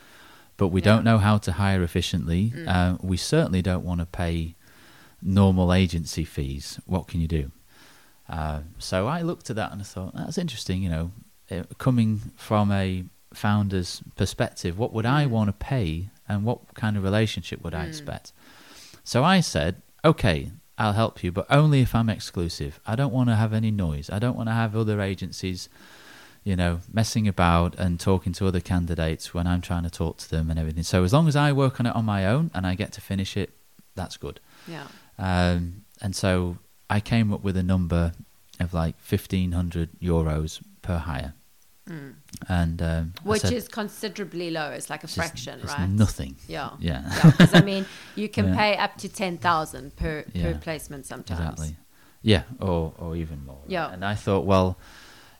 but we Yeah. don't know how to hire efficiently. Mm. Uh, we certainly don't want to pay normal agency fees. What can you do? Uh, so I looked at that and I thought that's interesting. You know, uh, coming from a founder's perspective, what would I Mm. want to pay, and what kind of relationship would I Mm. expect? So I said, okay, I'll help you, but only if I'm exclusive. I don't want to have any noise. I don't want to have other agencies, you know, messing about and talking to other candidates when I'm trying to talk to them and everything. So as long as I work on it on my own and I get to finish it, that's good. Yeah. Um, and so I came up with a number of like 1500 euros per hire. Mm. And um, Which said, is considerably low. It's like a just- fraction, it's right? Nothing. Yeah. Yeah. Because I mean, you can Yeah. pay up to ten thousand per per placement sometimes. Exactly. Yeah, or or even more. Yeah. And I thought, well,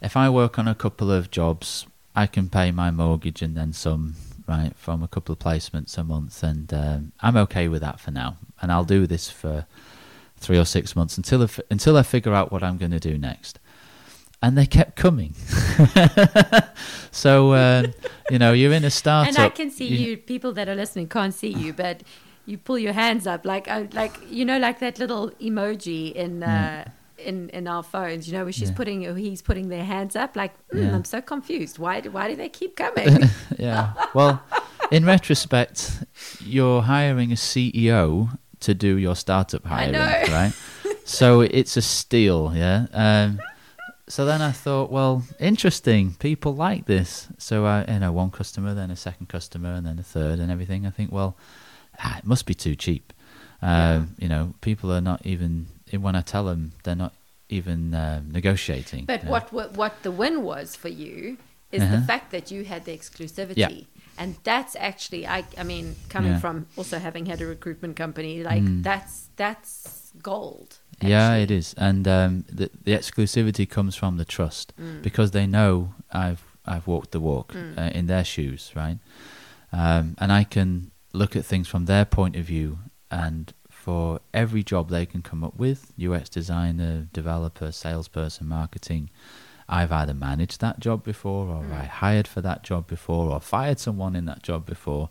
if I work on a couple of jobs, I can pay my mortgage and then some, right, from a couple of placements a month, and um, I'm okay with that for now. And I'll do this for three or six months until I until I figure out what I'm going to do next. And they kept coming. so uh, you know, you're in a startup. And I can see you. People that are listening can't see you, but you pull your hands up like uh, like you know like that little emoji in. Uh, Yeah. In, in our phones, you know, where she's Yeah. putting or he's putting their hands up, like mm, Yeah. I'm so confused. Why do, why do they keep coming? yeah. Well, in retrospect, you're hiring a CEO to do your startup hiring, right? So it's a steal, yeah. Um, so then I thought, well, interesting. People like this. So I, you know, one customer, then a second customer, and then a third, and everything. I think, well, ah, it must be too cheap. Um, You know, people are not even when I tell them they're not even uh, negotiating. But Yeah. what, what what the win was for you is the Uh-huh. fact that you had the exclusivity. Yeah. And that's actually I I mean, coming Yeah. from also having had a recruitment company, like Mm. that's that's gold. Yeah, it is, and um, the the exclusivity comes from the trust Mm. because they know I've I've walked the walk Mm. uh, in their shoes, right? Um, and I can look at things from their point of view, and for every job they can come up with, UX designer, developer, salesperson, marketing, I've either managed that job before, or Mm. I hired for that job before, or fired someone in that job before.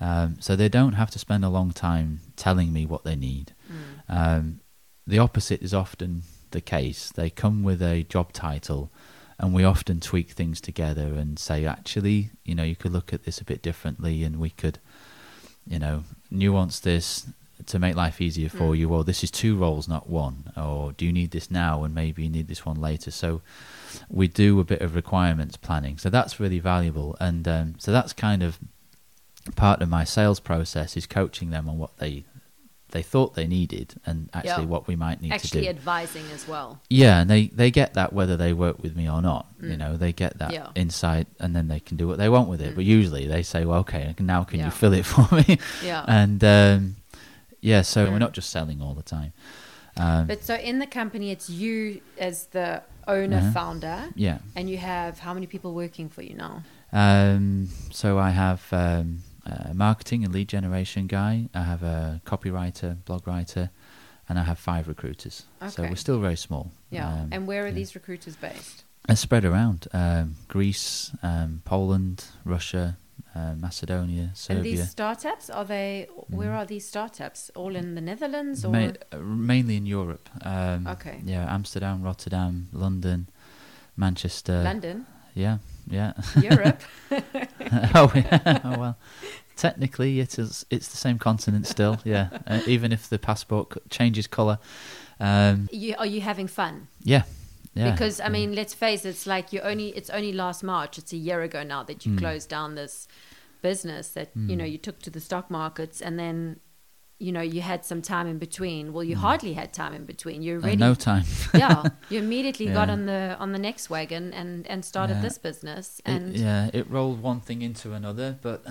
Um, so they don't have to spend a long time telling me what they need. Mm. Um, the opposite is often the case. They come with a job title, and we often tweak things together and say, actually, you know, you could look at this a bit differently, and we could, you know, nuance this to make life easier for Mm. you. Or this is two roles, not one. Or do you need this now, and maybe you need this one later? So we do a bit of requirements planning. So that's really valuable, and um, so that's kind of part of my sales process is coaching them on what they they thought they needed and actually Yeah. what we might need Actually to do. advising as well. yeah, and they they get that whether they work with me or not. You Mm. know, they get that Yeah. insight, and then they can do what they want with it. Mm. But usually they say, "Well, okay, now can Yeah. you fill it for me?" Yeah. and um, yeah, so Mm. we're not just selling all the time. Um, but so in the company it's you as the owner Uh-huh. founder yeah. and you have how many people working for you now? Um, so I have um, a marketing and lead generation guy. I have a copywriter, blog writer, and I have five recruiters. So we're still very small. Yeah. Um, and where are yeah. these recruiters based? And spread around um, Greece, um, Poland, Russia, uh, Macedonia, Serbia. And these startups are they where Mm. are these startups? All in the Netherlands or Ma- mainly in Europe. Um, Okay. Yeah, Amsterdam, Rotterdam, London, Manchester. London, Yeah, yeah. Europe? oh, yeah. oh well. Technically, it is. It's the same continent still. Yeah, uh, even if the passport changes colour. Um, you, are you having fun? yeah, yeah. because I yeah. mean, let's face it, it's like you only it's only last March, it's a year ago now that you Mm. closed down this business that you Mm. know you took to the stock markets and then you know you had some time in between. Well, you Mm. hardly had time in between. You Uh, no time. yeah, you immediately got on the on the next wagon and and started Yeah. this business It- and yeah, it rolled one thing into another, but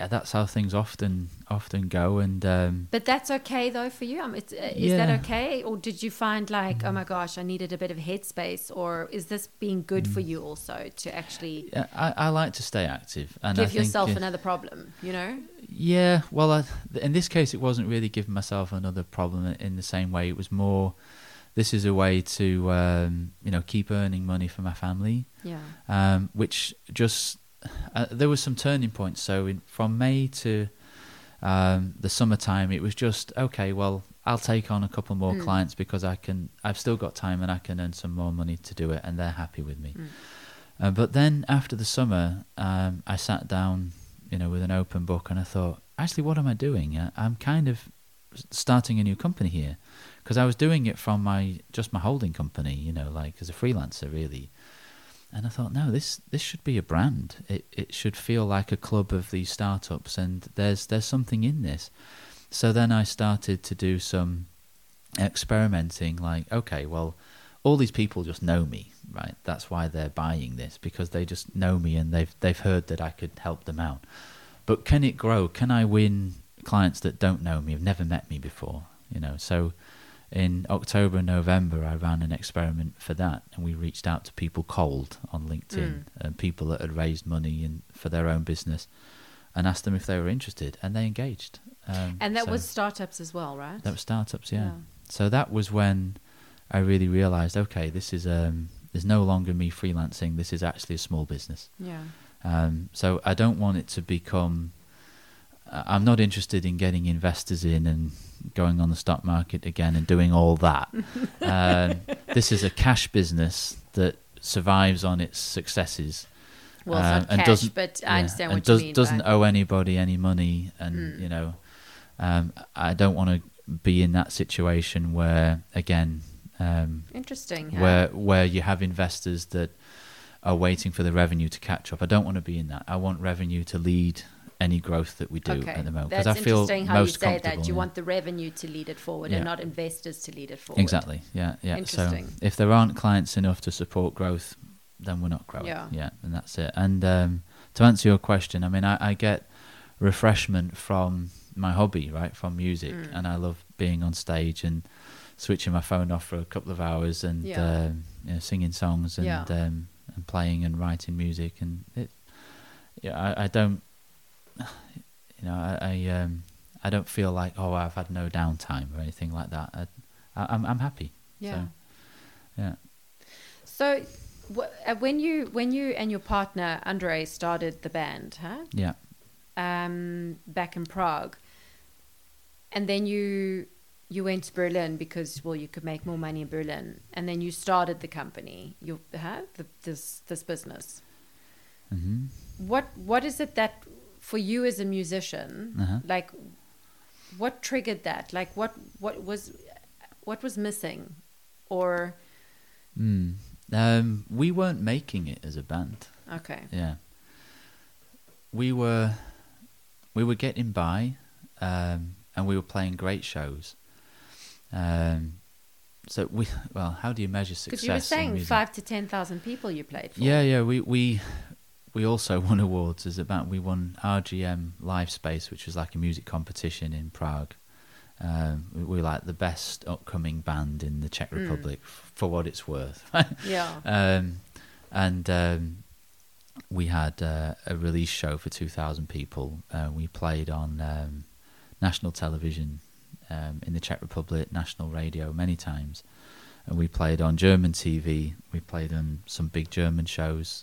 yeah, that's how things often often go. And um, But that's okay though for you. Um, it's, uh, is Yeah. that okay, or did you find like, oh my gosh, I needed a bit of headspace, or is this being good for you also to actually yeah, I, I like to stay active, and give think, yourself uh, another problem? You know? Yeah, well, I, in this case, it wasn't really giving myself another problem in the same way. It was more, this is a way to, um, you know, keep earning money for my family, Yeah. um, which just uh, there was some turning points. So in, from May to um, the summertime, it was just okay. Well, I'll take on a couple more Mm. clients because I can. I've still got time and I can earn some more money to do it, and they're happy with me. Mm. Uh, but then after the summer, um, I sat down, you know, with an open book, and I thought, actually, what am I doing? Uh, I'm kind of starting a new company here because I was doing it from my just my holding company, you know, like as a freelancer, really. And I thought, no, this this should be a brand. It it should feel like a club of these startups, and there's there's something in this. So then I started to do some experimenting. Like, okay, well, all these people just know me, right? That's why they're buying this because they just know me and they've they've heard that I could help them out. But can it grow? Can I win clients that don't know me, have never met me before? You know, so in October and November, I ran an experiment for that, and we reached out to people cold on LinkedIn Mm. and people that had raised money in, for their own business, and asked them if they were interested, and they engaged. Um, And that so was startups as well, right? that was startups, yeah. So that was when I really realised, okay, this is um, there's no longer me freelancing. This is actually a small business. Yeah. Um, so I don't want it to become. I'm not interested in getting investors in and going on the stock market again and doing all that. um, this is a cash business that survives on its successes. Well, it's not and cash, doesn't- but yeah, I understand and what does, you mean. Doesn't but- owe anybody any money, and Mm. you know, um, I don't want to be in that situation where again, um, Interesting. huh? where where you have investors that are waiting for the revenue to catch up. I don't want to be in that. I want revenue to lead any growth that we do okay. at the moment That's I feel interesting how you say that. You yeah. want the revenue to lead it forward and not investors to lead it forward. exactly, yeah, yeah. So Interesting. if there aren't clients enough to support growth, then we're not growing. Yeah. yeah, and that's it. And um, to answer your question, I mean, I, I get refreshment from my hobby, right, from music, Mm. and I love being on stage and switching my phone off for a couple of hours and Yeah. um, you know, singing songs and Yeah. um, and playing and writing music, and it, yeah, I, I don't, you know, I, I um, I don't feel like oh I've had no downtime or anything like that. I, I, I'm I'm happy. Yeah. So, yeah. So, uh, when you when you and your partner Andre started the band, huh? Yeah. Um, back in Prague, and then you you went to Berlin because well you could make more money in Berlin, and then you started the company. You huh? The, this this business. hmm What what is it that for you as a musician, Uh-huh. like, what triggered that? Like, what what was what was missing, or Mm. Um, we weren't making it as a band. okay, Yeah. We were, we were getting by, um, and we were playing great shows. Um, so we, well, how do you measure success? because you were saying five to ten thousand people you played for. Yeah, yeah. We we we also won awards as about we won RGM Live Space, which was like a music competition in Prague. Um, we we were like the best upcoming band in the Czech Mm. Republic f- for what it's worth. yeah, um, and um, we had uh, a release show for 2,000 people. Uh, we played on um, national television um, in the Czech Republic, national radio many times. And we played on German TV. We played on some big German shows.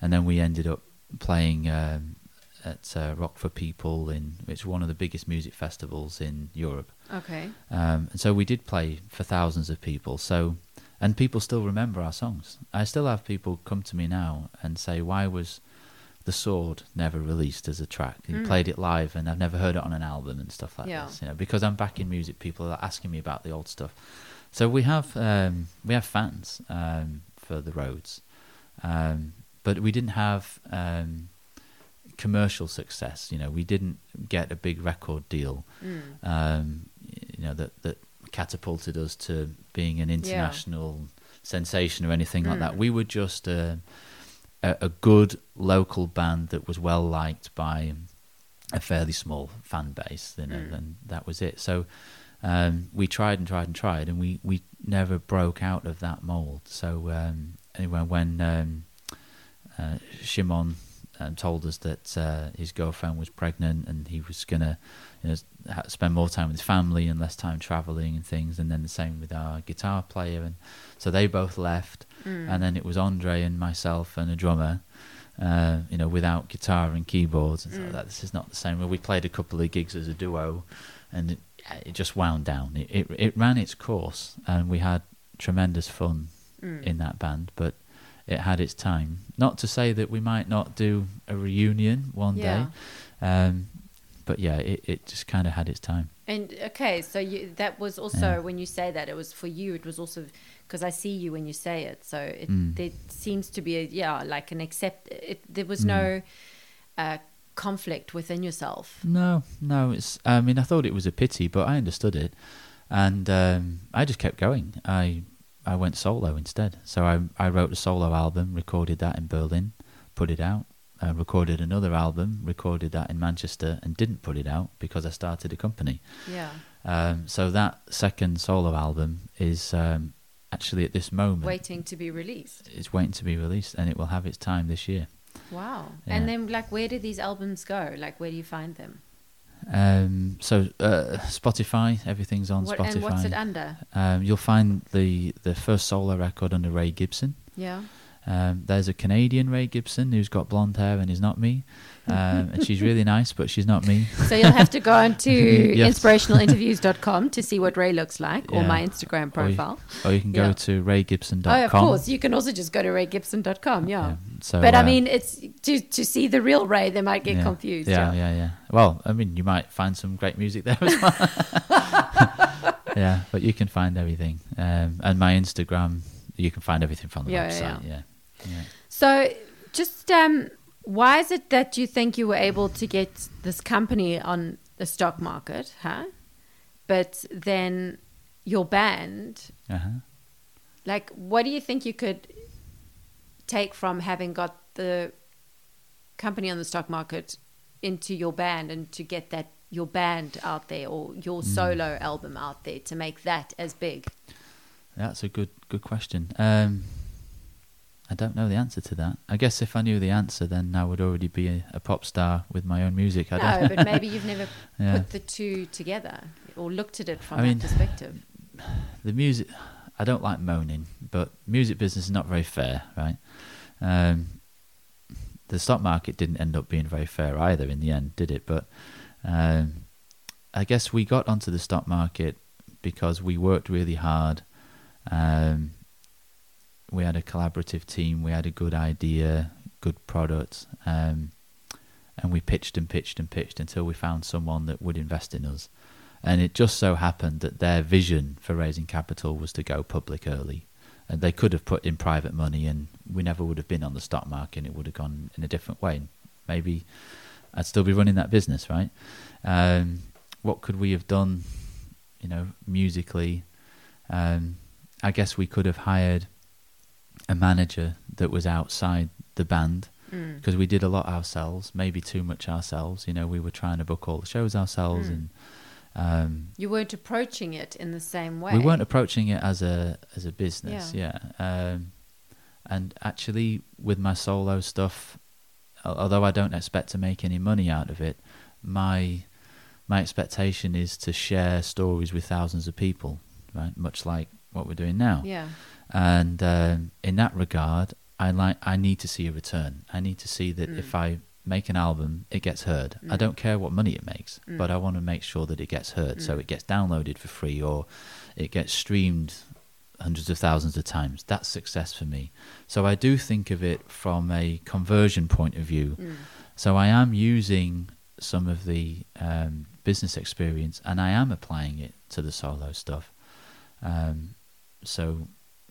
And then we ended up playing um, at uh, Rock for People, in which is one of the biggest music festivals in Europe. okay, Um, and so we did play for thousands of people. So, and people still remember our songs. I still have people come to me now and say, "Why was the Sword never released as a track? You Mm. played it live, and I've never heard it on an album and stuff like Yeah. this." You know, because I'm back in music, people are asking me about the old stuff. So we have um, we have fans um, for the Roads, um, but we didn't have um, commercial success. You know, we didn't get a big record deal mm. um, you know that that catapulted us to being an international sensation or anything like that. Mm. We were just a, a a good local band that was well liked by a fairly small fan base, you know, Mm. and that was it. So um, we tried and tried and tried, and we, we never broke out of that mold. So um, anyway, when um, uh, Shimon um, told us that uh, his girlfriend was pregnant and he was gonna you know, spend more time with his family and less time traveling and things, and then the same with our guitar player, and so they both left, Mm. and then it was Andre and myself and a drummer. Uh, you know, without guitar and keyboards, and Mm. that this is not the same. Well, we played a couple of gigs as a duo, and it, it just wound down. It, it it ran its course, and we had tremendous fun Mm. in that band, but it had its time. Not to say that we might not do a reunion one Yeah. day, um, but yeah, it, it just kind of had its time. And okay, so you, that was also Yeah. when you say that it was for you. It was also because I see you when you say it. So it Mm. there seems to be a yeah like an accept. It, there was Mm. no uh, conflict within yourself. No, no, it's. I mean, I thought it was a pity, but I understood it, and um, I just kept going. I I went solo instead. So I I wrote a solo album, recorded that in Berlin, put it out. Uh, recorded another album, recorded that in Manchester, and didn't put it out because I started a company. Yeah, Um, so that second solo album is um, actually at this moment waiting to be released. it's waiting to be released, and it will have its time this year. Wow. Yeah. And then like, where do these albums go? Like, where do you find them? Um, so uh, Spotify, everything's on What, Spotify. and what's it under? Um, you'll find the the first solo record under Ray Gibson. Yeah. Um, there's a Canadian Ray Gibson who's got blonde hair and is not me, um, and she's really nice, but she's not me. So you'll have to go on to Yes. inspirationalinterviews.com to see what Ray looks like or my Instagram Or you- profile. Or you can go Yeah. to raygibson.com. Oh, of course. You can also just go to raygibson.com. Yeah. Yeah, so, but I uh, mean, it's to to see the real Ray, they might get yeah, confused. Yeah, Yeah. yeah, yeah. Well, I mean, you might find some great music there as well. yeah, but you can find everything. Um, and my Instagram, you can find everything from the Yeah, yeah, website. Yeah, yeah. So, just um, why is it that you think you were able to get this company on the stock market, huh? But then your band, Uh-huh. like, what do you think you could take from having got the company on the stock market into your band and to get that your band out there or your Mm. solo album out there to make that as big? That's a good good question. Um, I don't know the answer to that. I guess if I knew the answer, then I would already be a, a pop star with my own music. I No, don't. but maybe you've never yeah. put the two together or looked at it from I that mean- perspective. the music I don't like moaning, but music business is not very fair, right? Um, the stock market didn't end up being very fair either in the end, did it? But um, I guess we got onto the stock market because we worked really hard. Um, we had a collaborative team. We had a good idea, good product, um, and we pitched and pitched and pitched until we found someone that would invest in us. And it just so happened that their vision for raising capital was to go public early. And they could have put in private money, and we never would have been on the stock market. And it would have gone in a different way. Maybe I'd still be running that business, right? Um, what could we have done, you know, musically? Um, I guess we could have hired a manager that was outside the band Mm. because we did a lot ourselves, maybe too much ourselves. You know, we were trying to book all the shows ourselves, Mm. and um, You weren't approaching it in the same way. we weren't approaching it as a as a business. Yeah, Um, and actually, with my solo stuff, although I don't expect to make any money out of it, my my expectation is to share stories with thousands of people, right? Much like what we're doing now. Yeah. And um, in that regard, I like I need to see a return. I need to see that Mm. if I make an album, it gets heard. I Mm. don't care what money it makes, Mm. but I want to make sure that it gets heard. So Mm. it gets downloaded for free or it gets streamed hundreds of thousands of times. That's success for me. So I do think of it from a conversion point of view. Mm. So I am using some of the um, business experience and I am applying it to the solo stuff. Um, so,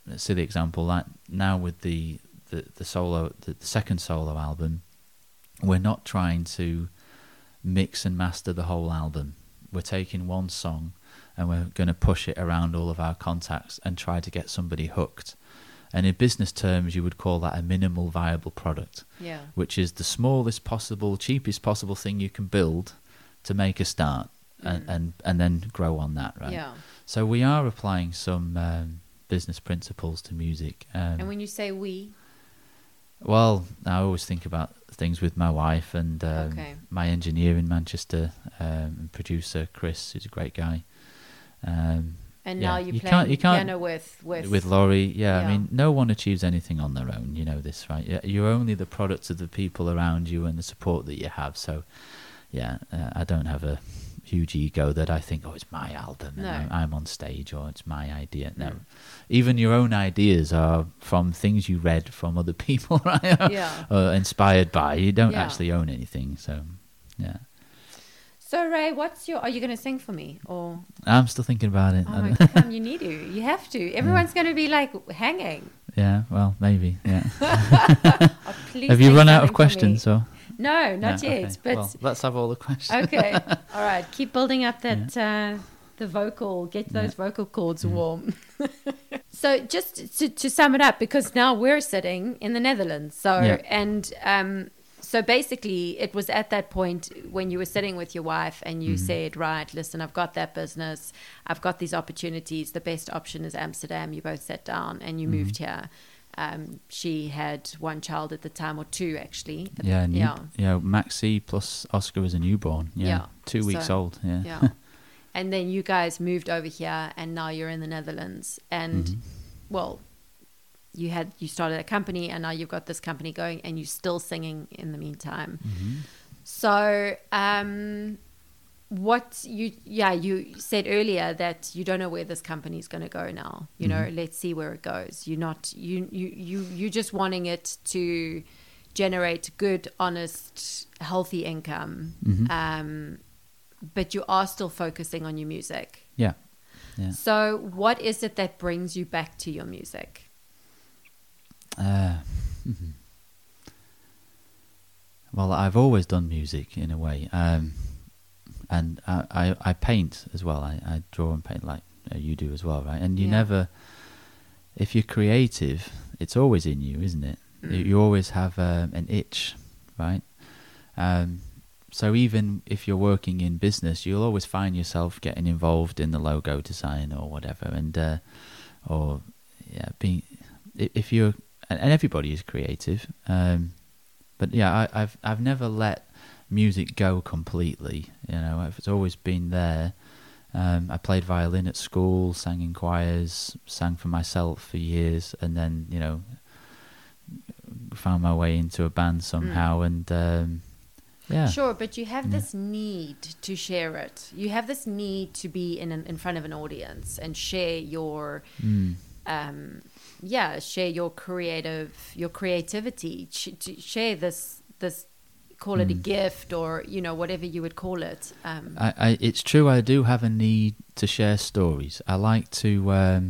a silly example, like now with the, the, the solo, the, the second solo album, we're not trying to mix and master the whole album. We're taking one song and we're going to push it around all of our contacts and try to get somebody hooked. And in business terms, you would call that a minimal viable product, Yeah. which is the smallest possible, cheapest possible thing you can build to make a start, and, and and then grow on that, right? Mm. Yeah. So we are applying some um, business principles to music. Um, And when you say we, well, I always think about things with my wife and um, Okay. my engineer in Manchester um, and producer Chris, who's a great guy. Um, and Yeah, now you you play can't- you can't- piano with with with Laurie, yeah, Yeah. I mean, no one achieves anything on their own. You know this, right? Yeah, You're only the product of the people around you and the support that you have. So, yeah, uh, I don't have a huge ego that I think, oh, it's my album and No. I'm, I'm on stage or it's my idea. No, Mm. even your own ideas are from things you read from other people, right? Yeah. or inspired by. You don't Yeah. actually own anything. So, yeah, So Ray, what's your? Are you going to sing for me or? I'm still thinking about it. Oh my God, you need to. You have to. Everyone's going to be like hanging. yeah, well, maybe. Yeah. Oh, have you run out of questions me. No, not No, yet. okay. But well, let's have all the questions. okay, all right. Keep building up that uh, the vocal. Get those vocal cords Mm-hmm. warm. so just to, to sum it up, because now we're sitting in the Netherlands. So Yeah. and um, so basically, it was at that point when you were sitting with your wife and you Mm-hmm. said, "Right, listen, I've got that business. I've got these opportunities. The best option is Amsterdam." You both sat down and you Mm-hmm. moved here. Um, she had one child at the time, or two actually. Yeah, new, yeah. yeah. Maxi plus Oscar was a newborn. Yeah, Yeah, two weeks so- old. Yeah, yeah. and then you guys moved over here, and now you're in the Netherlands. And Mm-hmm. well, you had you started a company, and now you've got this company going, and you're still singing in the meantime. Mm-hmm. So, um, what you yeah you said earlier that you don't know where this company is going to go now. You know, Mm-hmm. let's see where it goes. You're not you you you you just wanting it to generate good, honest, healthy income. Mhm. Um, but you are still focusing on your music. yeah, yeah. So, what is it that brings you back to your music? Uh, mhm. Well, I've always done music in a way, um, and I, I, I paint as well. I, I draw and paint like you do as well, right? And you Yeah. never, if you're creative, it's always in you, isn't it? You, Mm. you always have um, an itch, right? Um, so even if you're working in business, you'll always find yourself getting involved in the logo design or whatever, and uh, or yeah, being if you're and and everybody is creative, um, but yeah, I, I've I've never let music go completely. You know, it's always been there. Um, I played violin at school, sang in choirs, sang for myself for years, and then you know found my way into a band somehow, and um, yeah, Sure, but you have Yeah. this need to share it. You have this need to be in an, in front of an audience and share your Mm. um, yeah, share your creative your creativity. Sh- to share this this call it a Mm. gift or you know whatever you would call it. Um, I, I, it's true. I do have a need to share stories. I like to, um,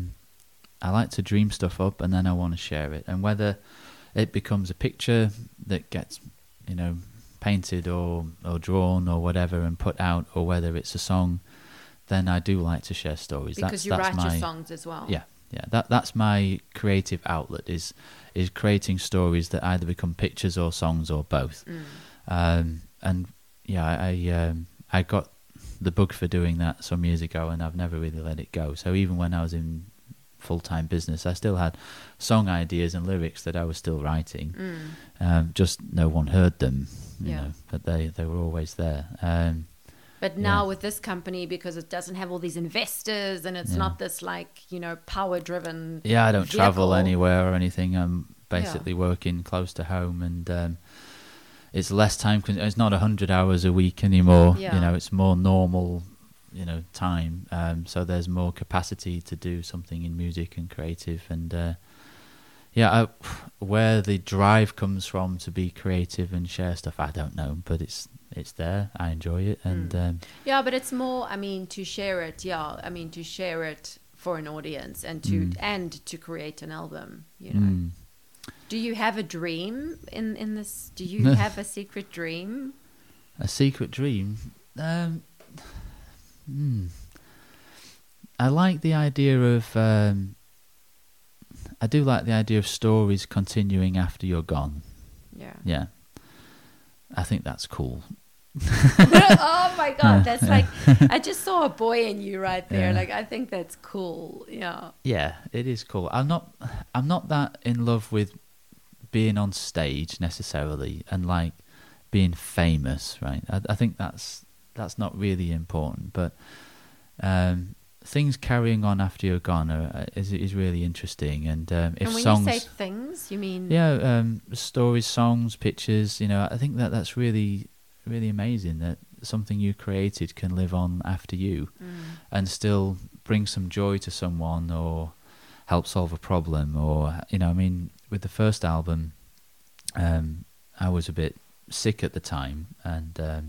I like to dream stuff up, and then I want to share it. And whether it becomes a picture that gets, you know, painted or or drawn or whatever and put out, or whether it's a song, then I do like to share stories. because that's, you that's write my, your songs as well. Yeah, yeah. That that's my creative outlet is is creating stories that either become pictures or songs or both. Mm. Um, and yeah, I I, um, I got the bug for doing that some years ago, and I've never really let it go. So even when I was in full time business, I still had song ideas and lyrics that I was still writing. Mm. Um, just no one heard them, you Yeah. know, but they they were always there. Um, But now Yeah. with this company, because it doesn't have all these investors and it's Yeah. not this like you know power driven. Yeah, I don't travel anywhere or anything. I'm basically working close to home, and um, it's less time. Con- it's not hundred hours a week anymore. Yeah. You know, it's more normal. You know, time. Um, so there's more capacity to do something in music and creative, and uh, yeah, I, where the drive comes from to be creative and share stuff, I don't know, but it's it's there. I enjoy it, and Mm. um, Yeah, but it's more. I mean, to share it. Yeah, I mean to share it for an audience and to Mm. and to create an album. You know. mm. Do you have a dream in in this? Do you have a secret dream? A secret dream. Um, hmm. I like the idea of. Um, I do like the idea of stories continuing after you're gone. Yeah. Yeah, I think that's cool. oh my god, that's like I just saw a boy in you right there. Yeah. Like I think that's cool. Yeah. Yeah, it is cool. I'm not I'm not that in love with being on stage necessarily and like being famous, right? I, I think that's that's not really important, but um, things carrying on after you're gone are, uh, is is really interesting. And um, if and when songs, you say things, you mean yeah, um, stories, songs, pictures, you know, I think that that's really really amazing that something you created can live on after you Mm. and still bring some joy to someone or help solve a problem or you know i mean with the first album um i was a bit sick at the time and um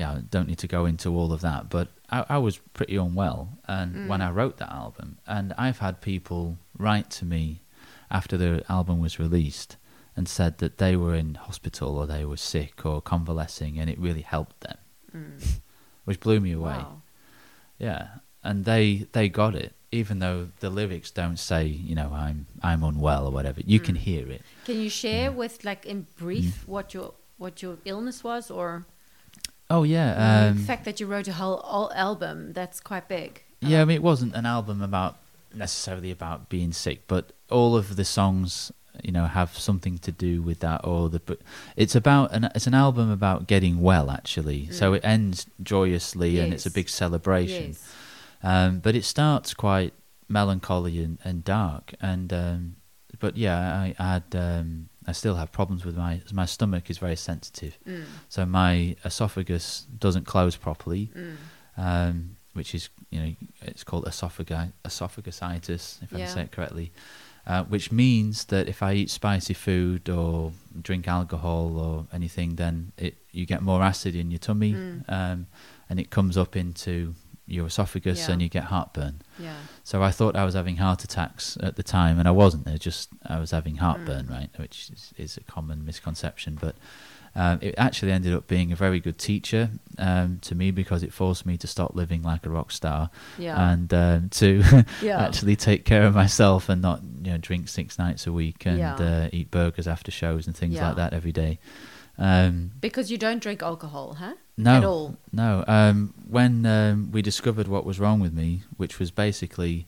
yeah I don't need to go into all of that but i, I was pretty unwell and when Mm. i wrote that album and i've had people write to me after the album was released and said that they were in hospital or they were sick or convalescing and it really helped them Mm. which blew me away Wow. yeah, and they they got it, even though the lyrics don't say, you know, I'm I'm unwell or whatever. You can Mm. hear it. Can you share Yeah. with like in brief what your what your illness was or Oh yeah, um, the fact that you wrote a whole al- album? That's quite big. yeah. I mean, it wasn't an album about necessarily about being sick, but all of the songs, you know, have something to do with that. Or the, but it's about an it's an album about getting well actually. So Mm. it ends joyously and it's a big celebration. Yes. Um, but it starts quite melancholy and, and dark. And um, but yeah, I, I had um, I still have problems with my my stomach is very sensitive, Mm. so my esophagus doesn't close properly, Mm. um, which is you know it's called esophagus esophagusitis if I Yeah. can say it correctly. Uh, which means that if I eat spicy food or drink alcohol or anything, then it you get more acid in your tummy, Mm. um, and it comes up into your esophagus, Yeah. and you get heartburn. Yeah. So I thought I was having heart attacks at the time, and I wasn't. It just I was having heartburn, Mm. right, which is, is a common misconception. But um, it actually ended up being a very good teacher um, to me because it forced me to stop living like a rock star Yeah. and um, to Yeah. actually take care of myself and not you know drink six nights a week and Yeah. uh, eat burgers after shows and things like that every day. Um, because you don't drink alcohol, huh? No, At all. no. Um, when um, we discovered what was wrong with me, which was basically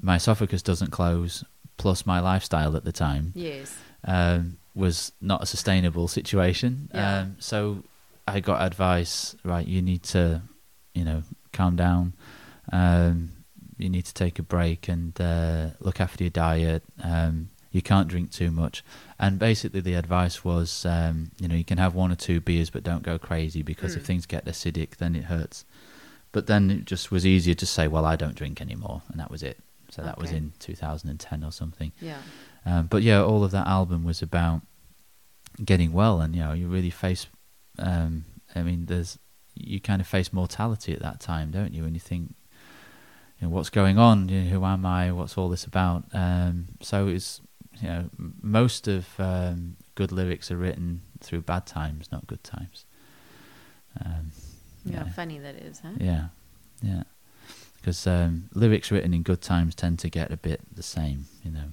my esophagus doesn't close, plus my lifestyle at the time Yes. um, was not a sustainable situation. Yeah. Um, so I got advice. Right, you need to, you know, calm down. Um, you need to take a break and uh, look after your diet. Um, you can't drink too much. And basically, the advice was, um, you know, you can have one or two beers, but don't go crazy because if Mm. things get acidic, then it hurts. But then it just was easier to say, well, I don't drink anymore, and that was it. So that was in 2010 or something. Yeah. Um, but yeah, all of that album was about getting well, and you know, you really face. Um, I mean, there's you kind of face mortality at that time, don't you? And you think, you know, what's going on? You know, who am I? What's all this about? Um, so it's you know, most of um, good lyrics are written through bad times, not good times. Um, Yeah. Funny that is, huh? yeah, yeah. Because um, lyrics written in good times tend to get a bit the same, you know.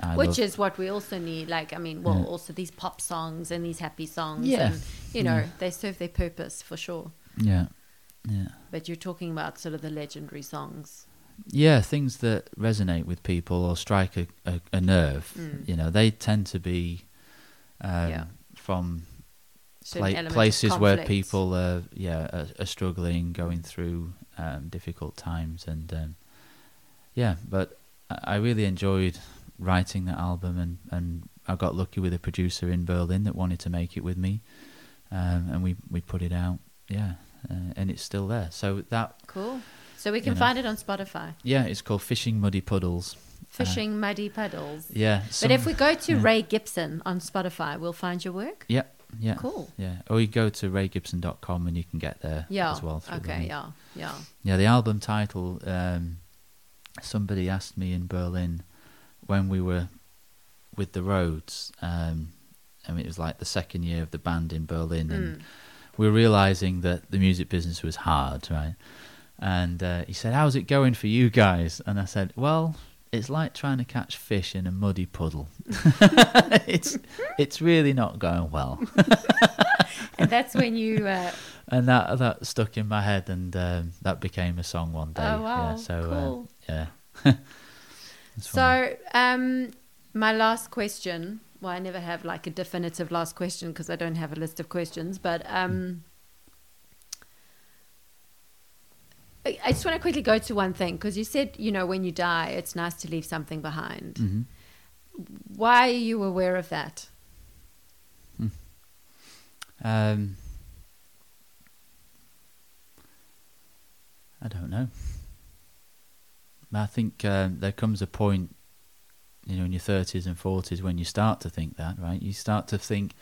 I Which is what we also need. Like, I mean, well, Yeah. also these pop songs and these happy songs. Yeah. And, you know, Yeah. they serve their purpose for sure. yeah, yeah. But you're talking about sort of the legendary songs. Yeah, things that resonate with people or strike a, a, a nerve, Mm. you know, they tend to be um, Yeah. from pla- places where people are, yeah, are, are struggling, going through um, difficult times, and um, yeah. But I really enjoyed writing that album, and, and I got lucky with a producer in Berlin that wanted to make it with me, um, and we we put it out, yeah, uh, and it's still there. So that Cool. So we can know. find it on Spotify. yeah, it's called Fishing Muddy Puddles. Fishing Muddy Puddles. Yeah, But if we go to yeah. Ray Gibson on Spotify, we'll find your work. Yep. yeah. Cool. Yeah, or you go to raygibson.com and you can get there Yeah. as well. Okay. Yeah. Yeah. Yeah, the album title. Um, somebody asked me in Berlin when we were with the Roads. Um, I mean, it was like the second year of the band in Berlin, and Mm. we were realizing that the music business was hard, right? And uh, he said, "How's it going for you guys?" And I said, "Well, it's like trying to catch fish in a muddy puddle. it's it's really not going well. and that's when you. Uh, and that that stuck in my head, and um, that became a song one day. Oh wow! Yeah, so cool. uh, yeah. so um, my last question. Well, I never have like a definitive last question because I don't have a list of questions, but. Um, I just want to quickly go to one thing because you said, you know, when you die, it's nice to leave something behind. Mm-hmm. Why are you aware of that? Hmm. Um, I don't know. I think um, there comes a point, you know, in your thirties and forties when you start to think that, right? You start to think,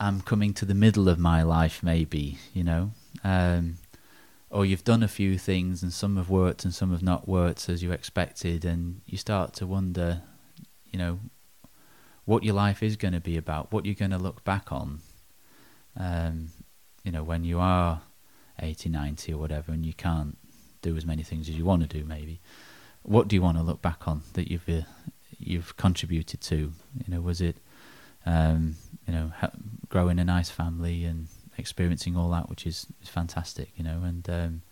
"I'm coming to the middle of my life, maybe," you know. Um, or you've done a few things and some have worked and some have not worked as you expected and you start to wonder you know what your life is going to be about what you're going to look back on um, you know when you are 80 90 or whatever and you can't do as many things as you want to do maybe. What do you want to look back on that you've uh, you've contributed to? You know was it um, you know ha- growing a nice family and experiencing all that, which is, is fantastic, you know. And um,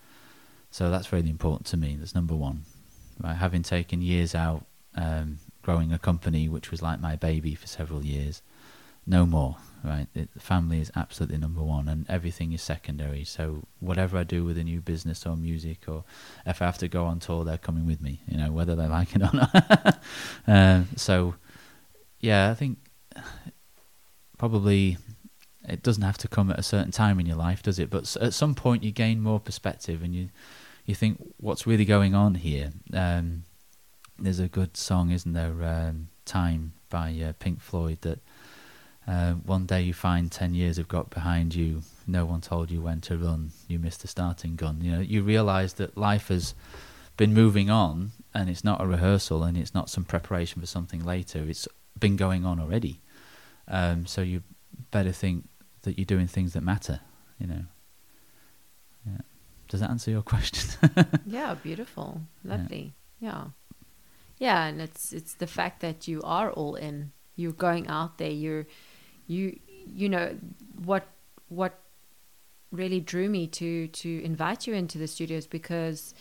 so that's really important to me. That's number one. Right, having taken years out, um, growing a company which was like my baby for several years, no more. Right, it, family is absolutely number one, and everything is secondary. So whatever I do with a new business or music, or if I have to go on tour, they're coming with me. You know, whether they like it or not. um, so, yeah, I think probably it doesn't have to come at a certain time in your life, does it? But at some point, you gain more perspective, and you you think, what's really going on here? Um, there's a good song, isn't there? Um, Time by uh, Pink Floyd. That uh, one day you find ten years have got behind you. No one told you when to run. You missed the starting gun. You know, you realise that life has been moving on, and it's not a rehearsal, and it's not some preparation for something later. It's been going on already. Um, so you better think that you're doing things that matter, you know. Yeah. Does that answer your question? yeah, beautiful. Lovely. Yeah. yeah. and it's it's the fact that you are all in. You're going out there. You're you you know what what really drew me to to invite you into the studios because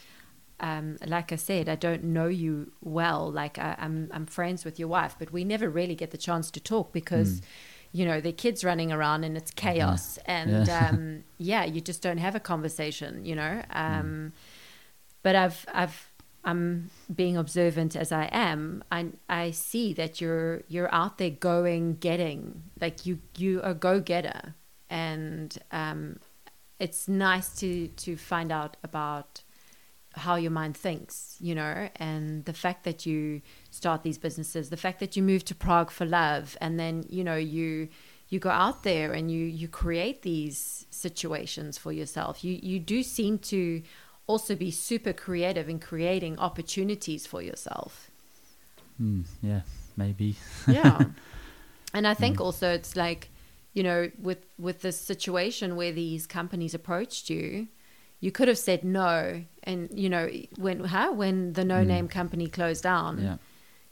um, like I said, I don't know you well. Like I, am I'm, I'm friends with your wife, but we never really get the chance to talk because mm you know, the kids running around and it's chaos. Mm-hmm. And yeah. um, yeah. you just don't have a conversation, you know. Um, mm. But I've, I've, I'm being observant as I am. I, I see that you're, you're out there going, getting, like you, you are go getter. And um, it's nice to, to find out about how your mind thinks, you know, and the fact that you start these businesses, the fact that you move to Prague for love, and then you know you you go out there and you you create these situations for yourself. You you do seem to also be super creative in creating opportunities for yourself. Mm, yeah, maybe. yeah, and I think mm. also it's like you know with with this situation where these companies approached you you could have said no and you know when huh? when the no name mm. company closed down yeah.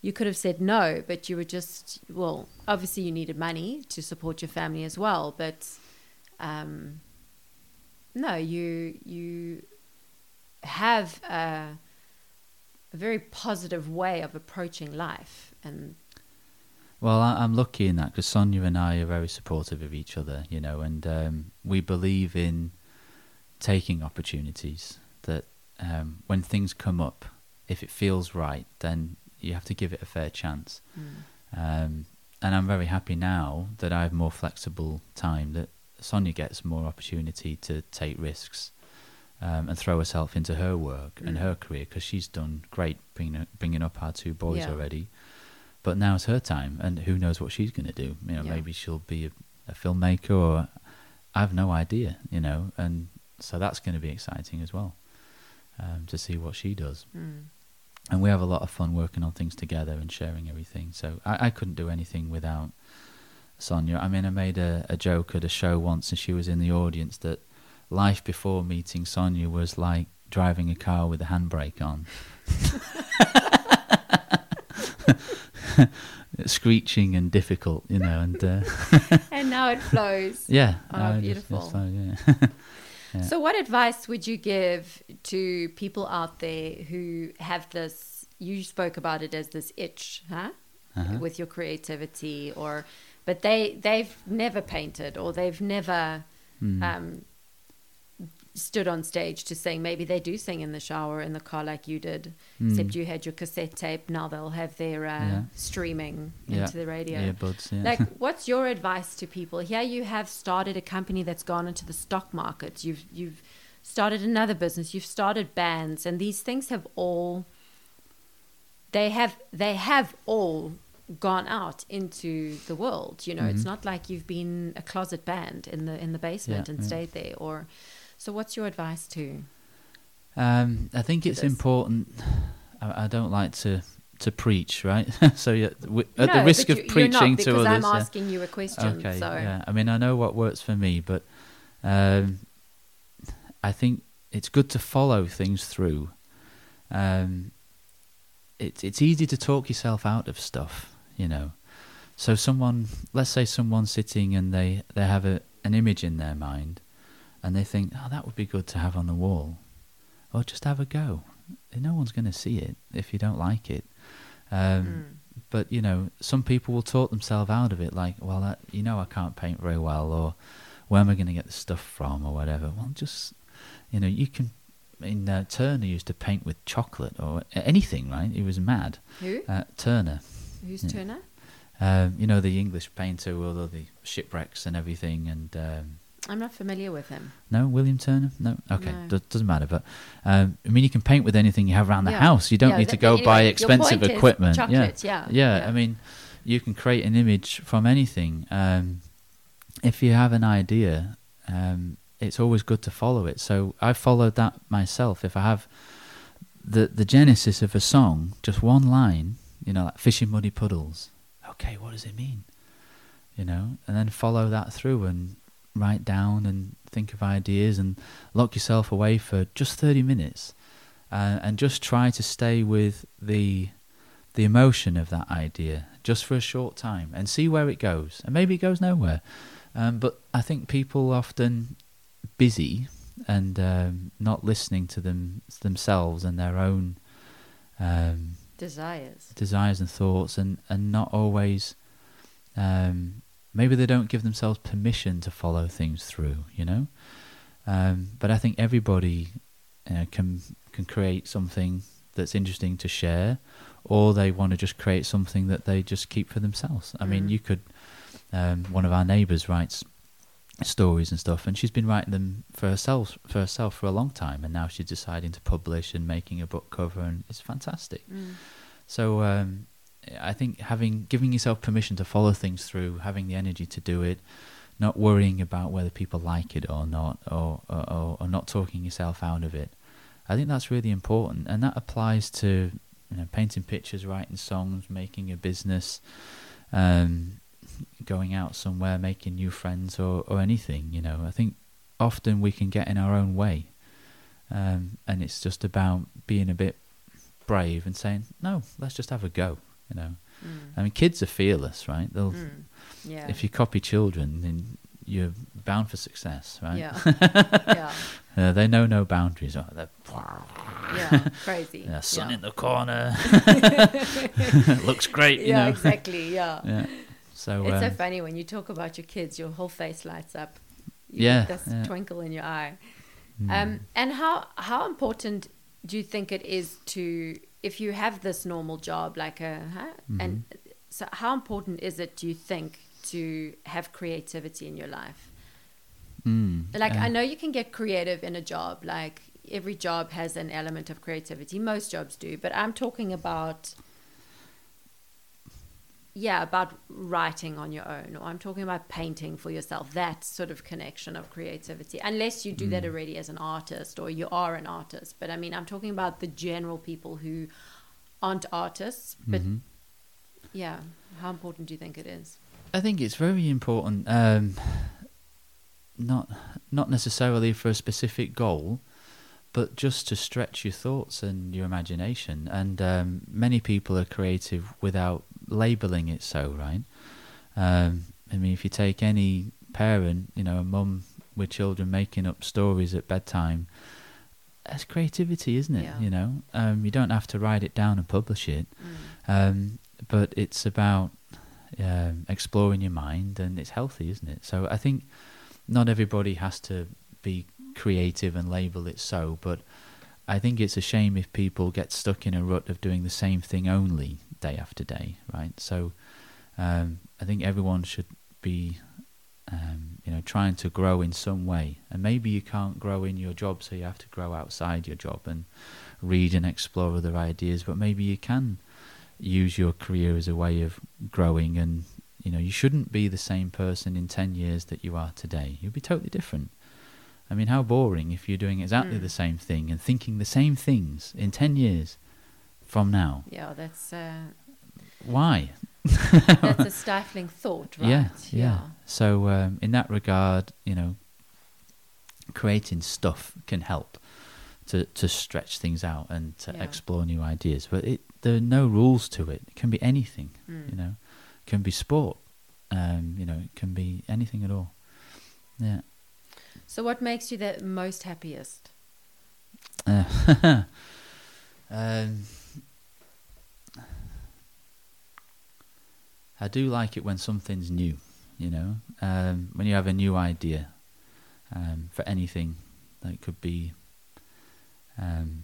you could have said no but you were just well obviously you needed money to support your family as well but um, no you you have a, a very positive way of approaching life and well, I, am lucky in that because Sonia and I are very supportive of each other, you know, and um, we believe in taking opportunities. Um, when things come up, if it feels right, then you have to give it a fair chance. Mm. Um, and I'm very happy now that I have more flexible time. That Sonia gets more opportunity to take risks um, and throw herself into her work mm. and her career because she's done great bringing bringing up our two boys yeah. already. But now it's her time, and who knows what she's going to do? You know, yeah. maybe she'll be a, a filmmaker, or I have no idea. You know, and so that's going to be exciting as well um, to see what she does. Mm. And we have a lot of fun working on things together and sharing everything. So I, I couldn't do anything without Sonia. I mean, I made a, a joke at a show once, and she was in the audience that life before meeting Sonia was like driving a car with a handbrake on. screeching and difficult, you know, and uh, and now it flows. yeah, Oh, no, just- beautiful. just so, yeah. Yeah. So, what advice would you give to people out there who have this? You spoke about it as this itch, huh? Uh-huh. With your creativity, or but they they've never painted or they've never Mm. um, stood on stage to sing. Maybe they do sing in the shower in the car like you did, Mm. except you had your cassette tape. Now they'll have their uh, Yeah. streaming Yeah. into the radio. Earbuds, yeah. Like, what's your advice to people? Here, you have started a company that's gone into the stock market. You've you've started another business. You've started bands, and these things have all they have they have all gone out into the world. You know, it's Mhm. not like you've been a closet band in the in the basement and stayed there. Or so, what's your advice to? Um, I think it's this? important. I, I don't like to to preach, right? so yeah, at No, the risk of you- you're not, preaching because to I'm others. yeah. asking you a question. Okay, so yeah. I mean, I know what works for me, but um, I think it's good to follow things through. Um, it's it's easy to talk yourself out of stuff, you know. So someone, let's say someone's sitting and they they have a an image in their mind, and they think, oh, that would be good to have on the wall. Or just have a go. No one's going to see it if you don't like it. Um, Mm. but you know, some people will talk themselves out of it, like, well, I, you know, I can't paint very well, or where am I going to get the stuff from, or whatever. Well, just you know, you can. In mean, uh, Turner used to paint with chocolate or anything, right? He was mad. who? Uh, Turner, Who's yeah. Turner? um, you know, the English painter with all the shipwrecks and everything, and um, I'm not familiar with him. no, William Turner. No, okay, No. do- doesn't matter. But um, I mean, you can paint with anything you have around the Yeah. house. You don't Yeah, need to go anyway, buy expensive equipment. yeah. yeah, yeah. I mean, you can create an image from anything. Um, if you have an idea, um, it's always good to follow it. So I followed that myself. If I have the the genesis of a song, just one line, you know, like "Fish in muddy puddles." Okay, what does it mean? You know, and then follow that through and write down and think of ideas and lock yourself away for just thirty minutes, uh, and just try to stay with the the emotion of that idea just for a short time and see where it goes. And maybe it goes nowhere. Um, but I think people often busy and um, not listening to them themselves and their own um, Desires. desires and thoughts, and and not always. Um, maybe they don't give themselves permission to follow things through. You know, um, but I think everybody uh, can can create something that's interesting to share, or they want to just create something that they just keep for themselves. I mean, Mm. you could. Um, one of our neighbours writes stories and stuff, and she's been writing them for herself for herself for a long time, and now she's deciding to publish and making a book cover, and it's fantastic. Mm. So um, I think having giving yourself permission to follow things through, having the energy to do it, not worrying about whether people like it or not, or or, or, not talking yourself out of it, I think that's really important, and that applies to you know painting pictures, writing songs, making a business, um, going out somewhere, making new friends, or or anything. You know, I think often we can get in our own way, um, and it's just about being a bit brave and saying, "No, let's just have a go." You know, Mm. I mean, kids are fearless, right? They'll Mm. Yeah. if you copy children, then you're bound for success, right? Yeah. yeah. Uh, they know no boundaries. Oh, they're Yeah. Crazy. yeah, sun yeah. in the corner. Looks great, you yeah, know. exactly. Yeah. yeah. So It's so um, funny when you talk about your kids, your whole face lights up. You Yeah, this yeah. twinkle in your eye. mm, Um, and how how important do you think it is to if you have this normal job like a huh? and Mm-hmm. so how important is it do you think to have creativity in your life? mm, Like uh, I know you can get creative in a job. Like every job has an element of creativity. Most jobs do, but I'm talking about yeah, about writing on your own, or I'm talking about painting for yourself. That sort of connection of creativity, unless you do that Mm. already as an artist or you are an artist. But I mean, I'm talking about the general people who aren't artists. But mhm. yeah, how important do you think it is? I think it's very important. Um, not not necessarily for a specific goal, but just to stretch your thoughts and your imagination. And um, many people are creative without labeling it so, right? Um, I mean, if you take any parent, you know, a mum with children making up stories at bedtime, that's creativity, isn't it? Yeah. You know, um, you don't have to write it down and publish it, Mm. um, but it's about um, exploring your mind, and it's healthy, isn't it? So I think not everybody has to be creative and label it so, but I think it's a shame if people get stuck in a rut of doing the same thing only day after day, right? So um, I think everyone should be, um, you know, trying to grow in some way. And maybe you can't grow in your job, so you have to grow outside your job and read and explore other ideas. But maybe you can use your career as a way of growing. And you know, you shouldn't be the same person in ten years that you are today. You'll be totally different. I mean, how boring if you're doing exactly Mm. the same thing and thinking the same things in 10 years from now. Yeah, that's uh, Why? that's a stifling thought, right? Yeah, yeah. So, um, in that regard, you know, creating stuff can help to, to stretch things out and to Yeah. explore new ideas. But it, there are no rules to it. It can be anything, Mm. you know, it can be sport, um, you know, it can be anything at all. Yeah. So, what makes you the most happiest? Uh, um, I do like it when something's new, you know, um, when you have a new idea um, for anything. That could be, um,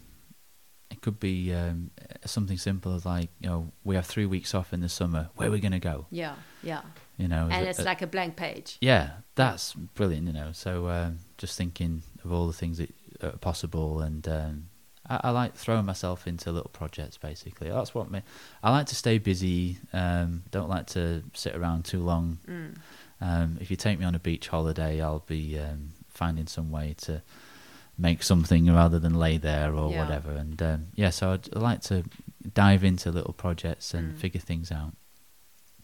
it could be um, something simple as like, you know, we have three weeks off in the summer. Where are we going to go? Yeah, yeah. You know, And it's it- like a blank page. yeah, that's brilliant, you know. So um, just thinking of all the things that are possible, and um, I, I like throwing myself into little projects. Basically, that's what me. I like to stay busy. Um, don't like to sit around too long. Mm. Um, if you take me on a beach holiday, I'll be um, finding some way to make something rather than lay there or Yeah. whatever. And um, yeah, so I'd, I like to dive into little projects and Mm. figure things out.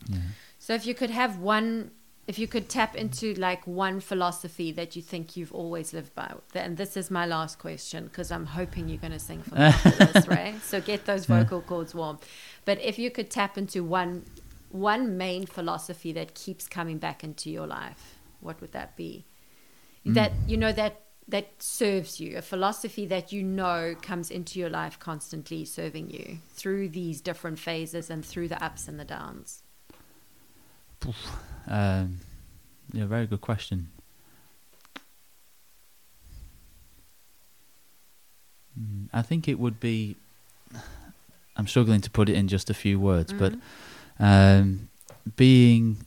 Yeah. So, if you could have one, if you could tap into like one philosophy that you think you've always lived by, and this is my last question because I'm hoping you're going to sing for me this, right? So get those Yeah. vocal cords warm. But if you could tap into one, one main philosophy that keeps coming back into your life, what would that be? Mm. That you know that that serves you, a philosophy that you know comes into your life constantly, serving you through these different phases and through the ups and the downs. Um, yeah, very good question. Mm, I think it would be. I'm struggling to put it in just a few words, but Mhm. um, being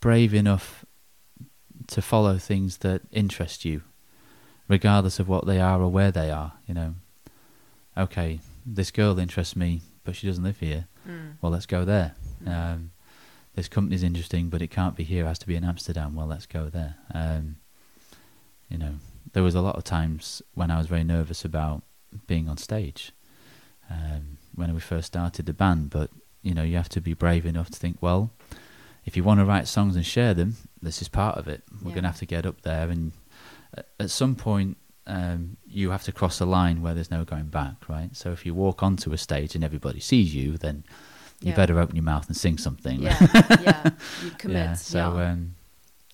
brave enough to follow things that interest you, regardless of what they are or where they are. You know, okay, this girl interests me, but she doesn't live here. Mm. Well, let's go there. Mhm. Um, this company's interesting, but it can't be here. It has to be in Amsterdam. Well, let's go there. Um, you know, there was a lot of times when I was very nervous about being on stage um, when we first started the band. But you know, you have to be brave enough to think, well, if you want to write songs and share them, this is part of it. We're Yeah. going to have to get up there, and at some point, um, you have to cross a line where there's no going back, right? So if you walk onto a stage and everybody sees you, then you Yeah. better open your mouth and sing something. Yeah, yeah. You commit. yeah. So yeah. um,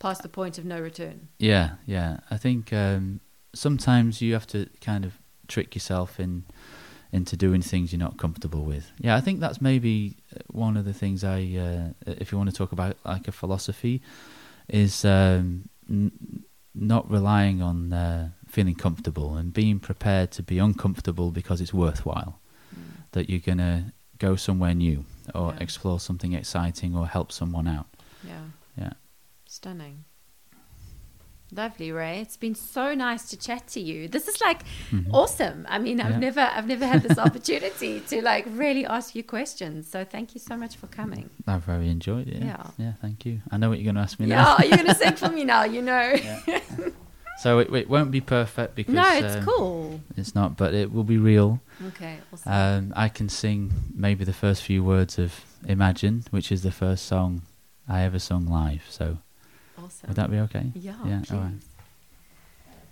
Past the point of no return. yeah, yeah. I think um, sometimes you have to kind of trick yourself in into doing things you're not comfortable with. Yeah, I think that's maybe uh, one of the things I, uh, if you want to talk about like a philosophy, is um, n- not relying on uh, feeling comfortable and being prepared to be uncomfortable because it's worthwhile. Mm. That you're gonna go somewhere new or Yeah. explore something exciting or help someone out. Yeah. Yeah. Stunning. Lovely, Ray. It's been so nice to chat to you. This is like Mhm. awesome. I mean, I've Yeah. never I've never had this opportunity to like really ask you questions. So thank you so much for coming. I've very enjoyed it. Yeah. Yeah. yeah, thank you. I know what you're going to ask me Yeah, now. you're gonna sing for me now, you know. So it, it won't be perfect because no, it's um, cool. It's not, but it will be real. Okay, awesome. Um, I can sing maybe the first few words of Imagine, which is the first song I ever sung live. So awesome. would that be okay? yeah, yeah, please. all right.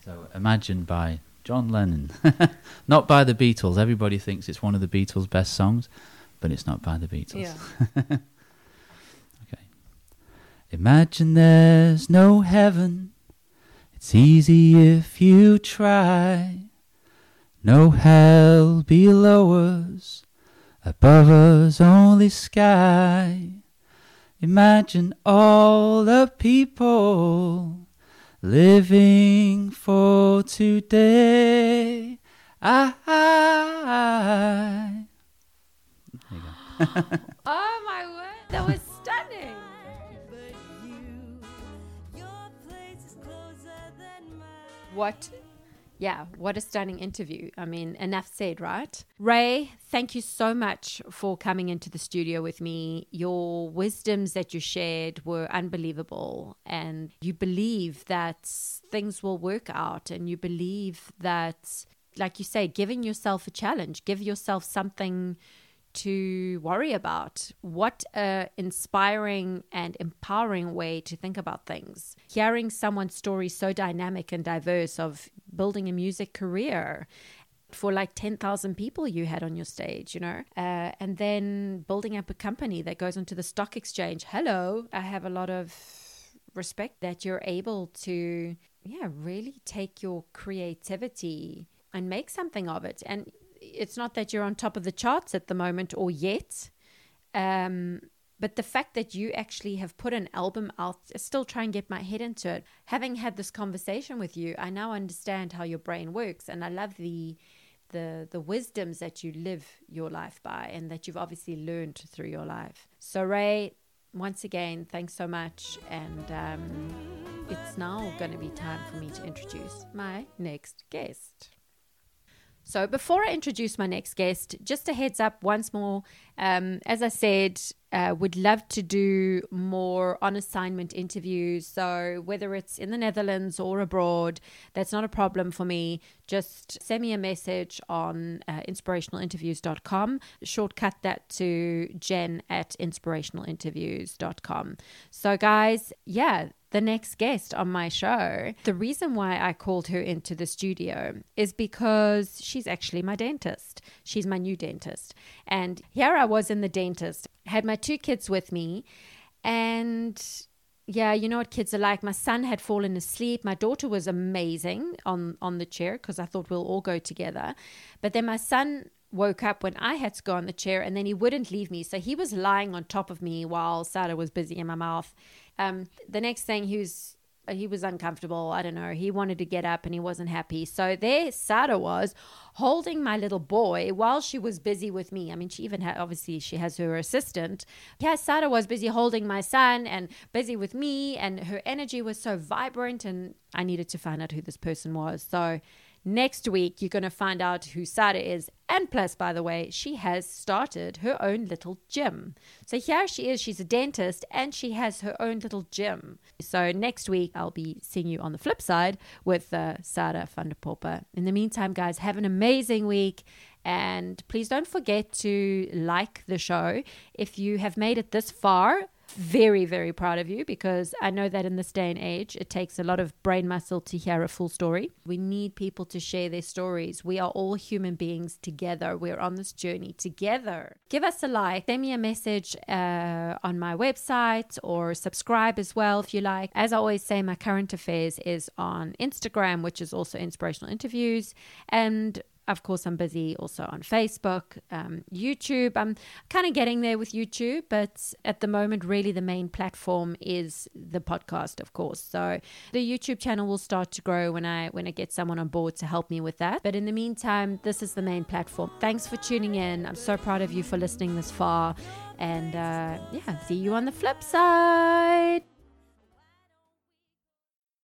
So Imagine by John Lennon, not by the Beatles. Everybody thinks it's one of the Beatles' best songs, but it's not by the Beatles. Yeah. okay. Imagine there's no heaven. It's easy if you try. No hell below us, above us only sky. Imagine all the people living for today. I, oh my word, that was What? Yeah, what a stunning interview. I mean, enough said, right? Ray, thank you so much for coming into the studio with me. Your wisdoms that you shared were unbelievable. And you believe that things will work out, and you believe that, like you say, giving yourself a challenge, give yourself something to worry about. What a inspiring and empowering way to think about things. Hearing someone's story so dynamic and diverse of building a music career for like 10,000 people you had on your stage, you know, uh, and then building up a company that goes onto the stock exchange. Hello, I have a lot of respect that you're able to, yeah, really take your creativity and make something of it. And it's not that you're on top of the charts at the moment or yet. Um, but the fact that you actually have put an album out, I still try and get my head into it. Having had this conversation with you, I now understand how your brain works, and I love the the the wisdoms that you live your life by, and that you've obviously learned through your life. So Ray, once again, thanks so much, and um, it's now going to be time for me to introduce my next guest. So, before I introduce my next guest, just a heads up once more. Um, as I said, uh, would love to do more on assignment interviews. So, whether it's in the Netherlands or abroad, that's not a problem for me. Just send me a message on uh, inspirationalinterviews.com. Shortcut that to jen at inspirationalinterviews.com. So, guys, yeah, the next guest on my show, the reason why I called her into the studio is because she's actually my dentist. She's my new dentist. And here I was in the dentist, had my two kids with me, and yeah, you know what kids are like. My son had fallen asleep. My daughter was amazing on on the chair because I thought we'll all go together. But then my son woke up when I had to go on the chair and then he wouldn't leave me. So he was lying on top of me while Sada was busy in my mouth. Um, the next thing he was he was uncomfortable. I don't know. He wanted to get up and he wasn't happy. So there Sada was holding my little boy while she was busy with me. I mean, she even had obviously she has her assistant. Yeah, Sada was busy holding my son and busy with me and her energy was so vibrant and I needed to find out who this person was. So Next week, you're going to find out who Sada is. And plus, by the way, she has started her own little gym. So here she is. She's a dentist and she has her own little gym. So next week, I'll be seeing you on the flip side with uh, Sada van der. In the meantime, guys, have an amazing week. And please don't forget to like the show. If you have made it this far, very, very proud of you because I know that in this day and age, it takes a lot of brain muscle to hear a full story. We need people to share their stories. We are all human beings together. We're on this journey together. Give us a like, send me a message uh, on my website or subscribe as well if you like. As I always say, my current affairs is on Instagram, which is also inspirational interviews. And of course, I'm busy also on Facebook, um, YouTube. I'm kind of getting there with YouTube, but at the moment, really the main platform is the podcast, of course. So the YouTube channel will start to grow when I when I get someone on board to help me with that. But in the meantime, this is the main platform. Thanks for tuning in. I'm so proud of you for listening this far, and uh, yeah, see you on the flip side.